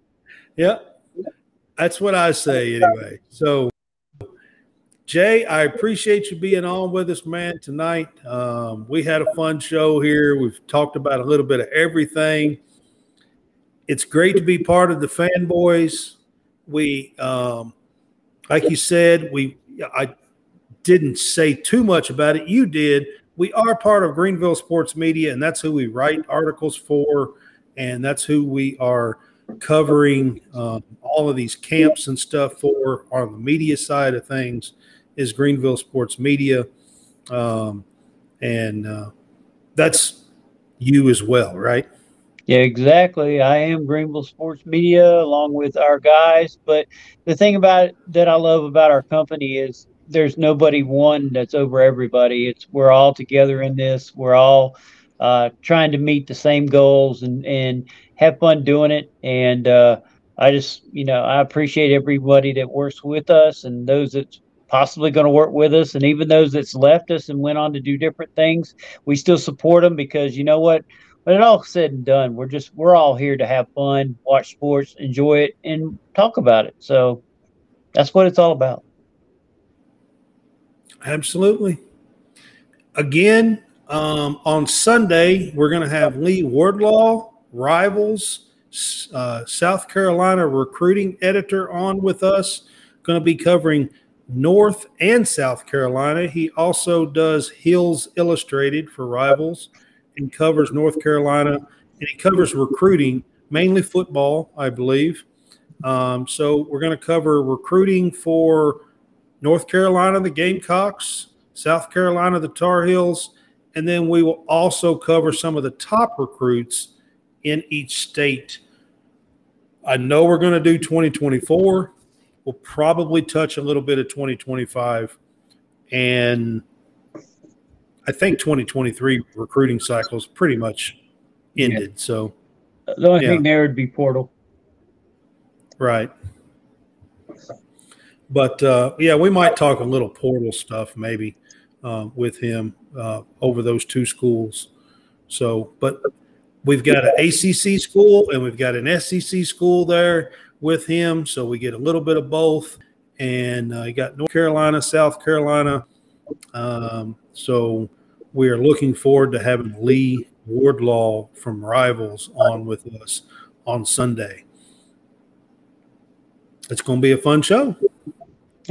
B: Yep. That's what I say anyway. So Jay, I appreciate you being on with us, man, tonight. Um, we had a fun show here. We've talked about a little bit of everything. It's great to be part of the fanboys. We um, like you said, we I didn't say too much about it. You did. We are part of Greenville Sports Media, and that's who we write articles for, and that's who we are covering um, all of these camps and stuff for on the media side of things is Greenville Sports Media, um, and uh, that's you as well, right?
A: Yeah, exactly. I am Greenville Sports Media along with our guys. But the thing about that I love about our company is there's nobody one that's over everybody. It's we're all together in this. We're all uh, trying to meet the same goals and and have fun doing it. And uh, I just you know I appreciate everybody that works with us and those that's possibly going to work with us and even those that's left us and went on to do different things we still support them because you know what But it all said and done, we're just we're all here to have fun, watch sports, enjoy it, and talk about it. So that's what it's all about.
B: Absolutely. Again, um, on Sunday, we're going to have Lee Wardlaw, Rivals, uh, South Carolina recruiting editor, on with us. Going to be covering North and South Carolina. He also does Hills Illustrated for Rivals and covers North Carolina, and he covers recruiting, mainly football, I believe. Um, so we're going to cover recruiting for North Carolina, the Gamecocks, South Carolina, the Tar Heels, and then we will also cover some of the top recruits in each state. I know we're going to do 2024. We'll probably touch a little bit of 2025. And I think 2023 recruiting cycle is pretty much ended. Yeah. So
A: the only yeah. thing there would be portal.
B: Right. But uh, yeah, we might talk a little portal stuff maybe uh, with him uh, over those two schools. So, but we've got an ACC school and we've got an SEC school there with him. So we get a little bit of both. And uh, you got North Carolina, South Carolina. Um, so we are looking forward to having Lee Wardlaw from Rivals on with us on Sunday. It's going to be a fun show.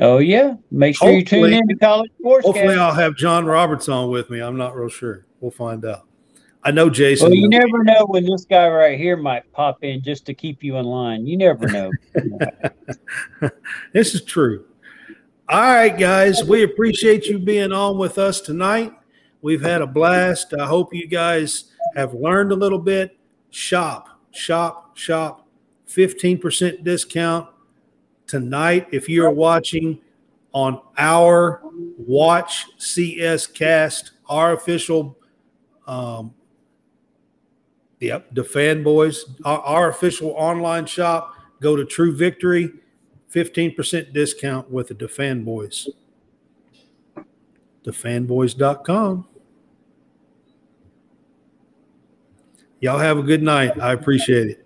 A: Oh yeah, make sure hopefully, you tune in to college sports.
B: Hopefully, I'll have John Roberts on with me. I'm not real sure. We'll find out. I know Jason.
A: Well, you never know when this guy right here might pop in just to keep you in line. You never know. (laughs)
B: this is true. All right, guys, we appreciate you being on with us tonight. We've had a blast. I hope you guys have learned a little bit. Shop, shop, shop. 15% discount tonight if you're watching on our Watch CS Cast, our official, um, yep, the fanboys, our, our official online shop. Go to True Victory, 15% discount with the DaFanBoys. DaFanBoys.com. Y'all have a good night. I appreciate it.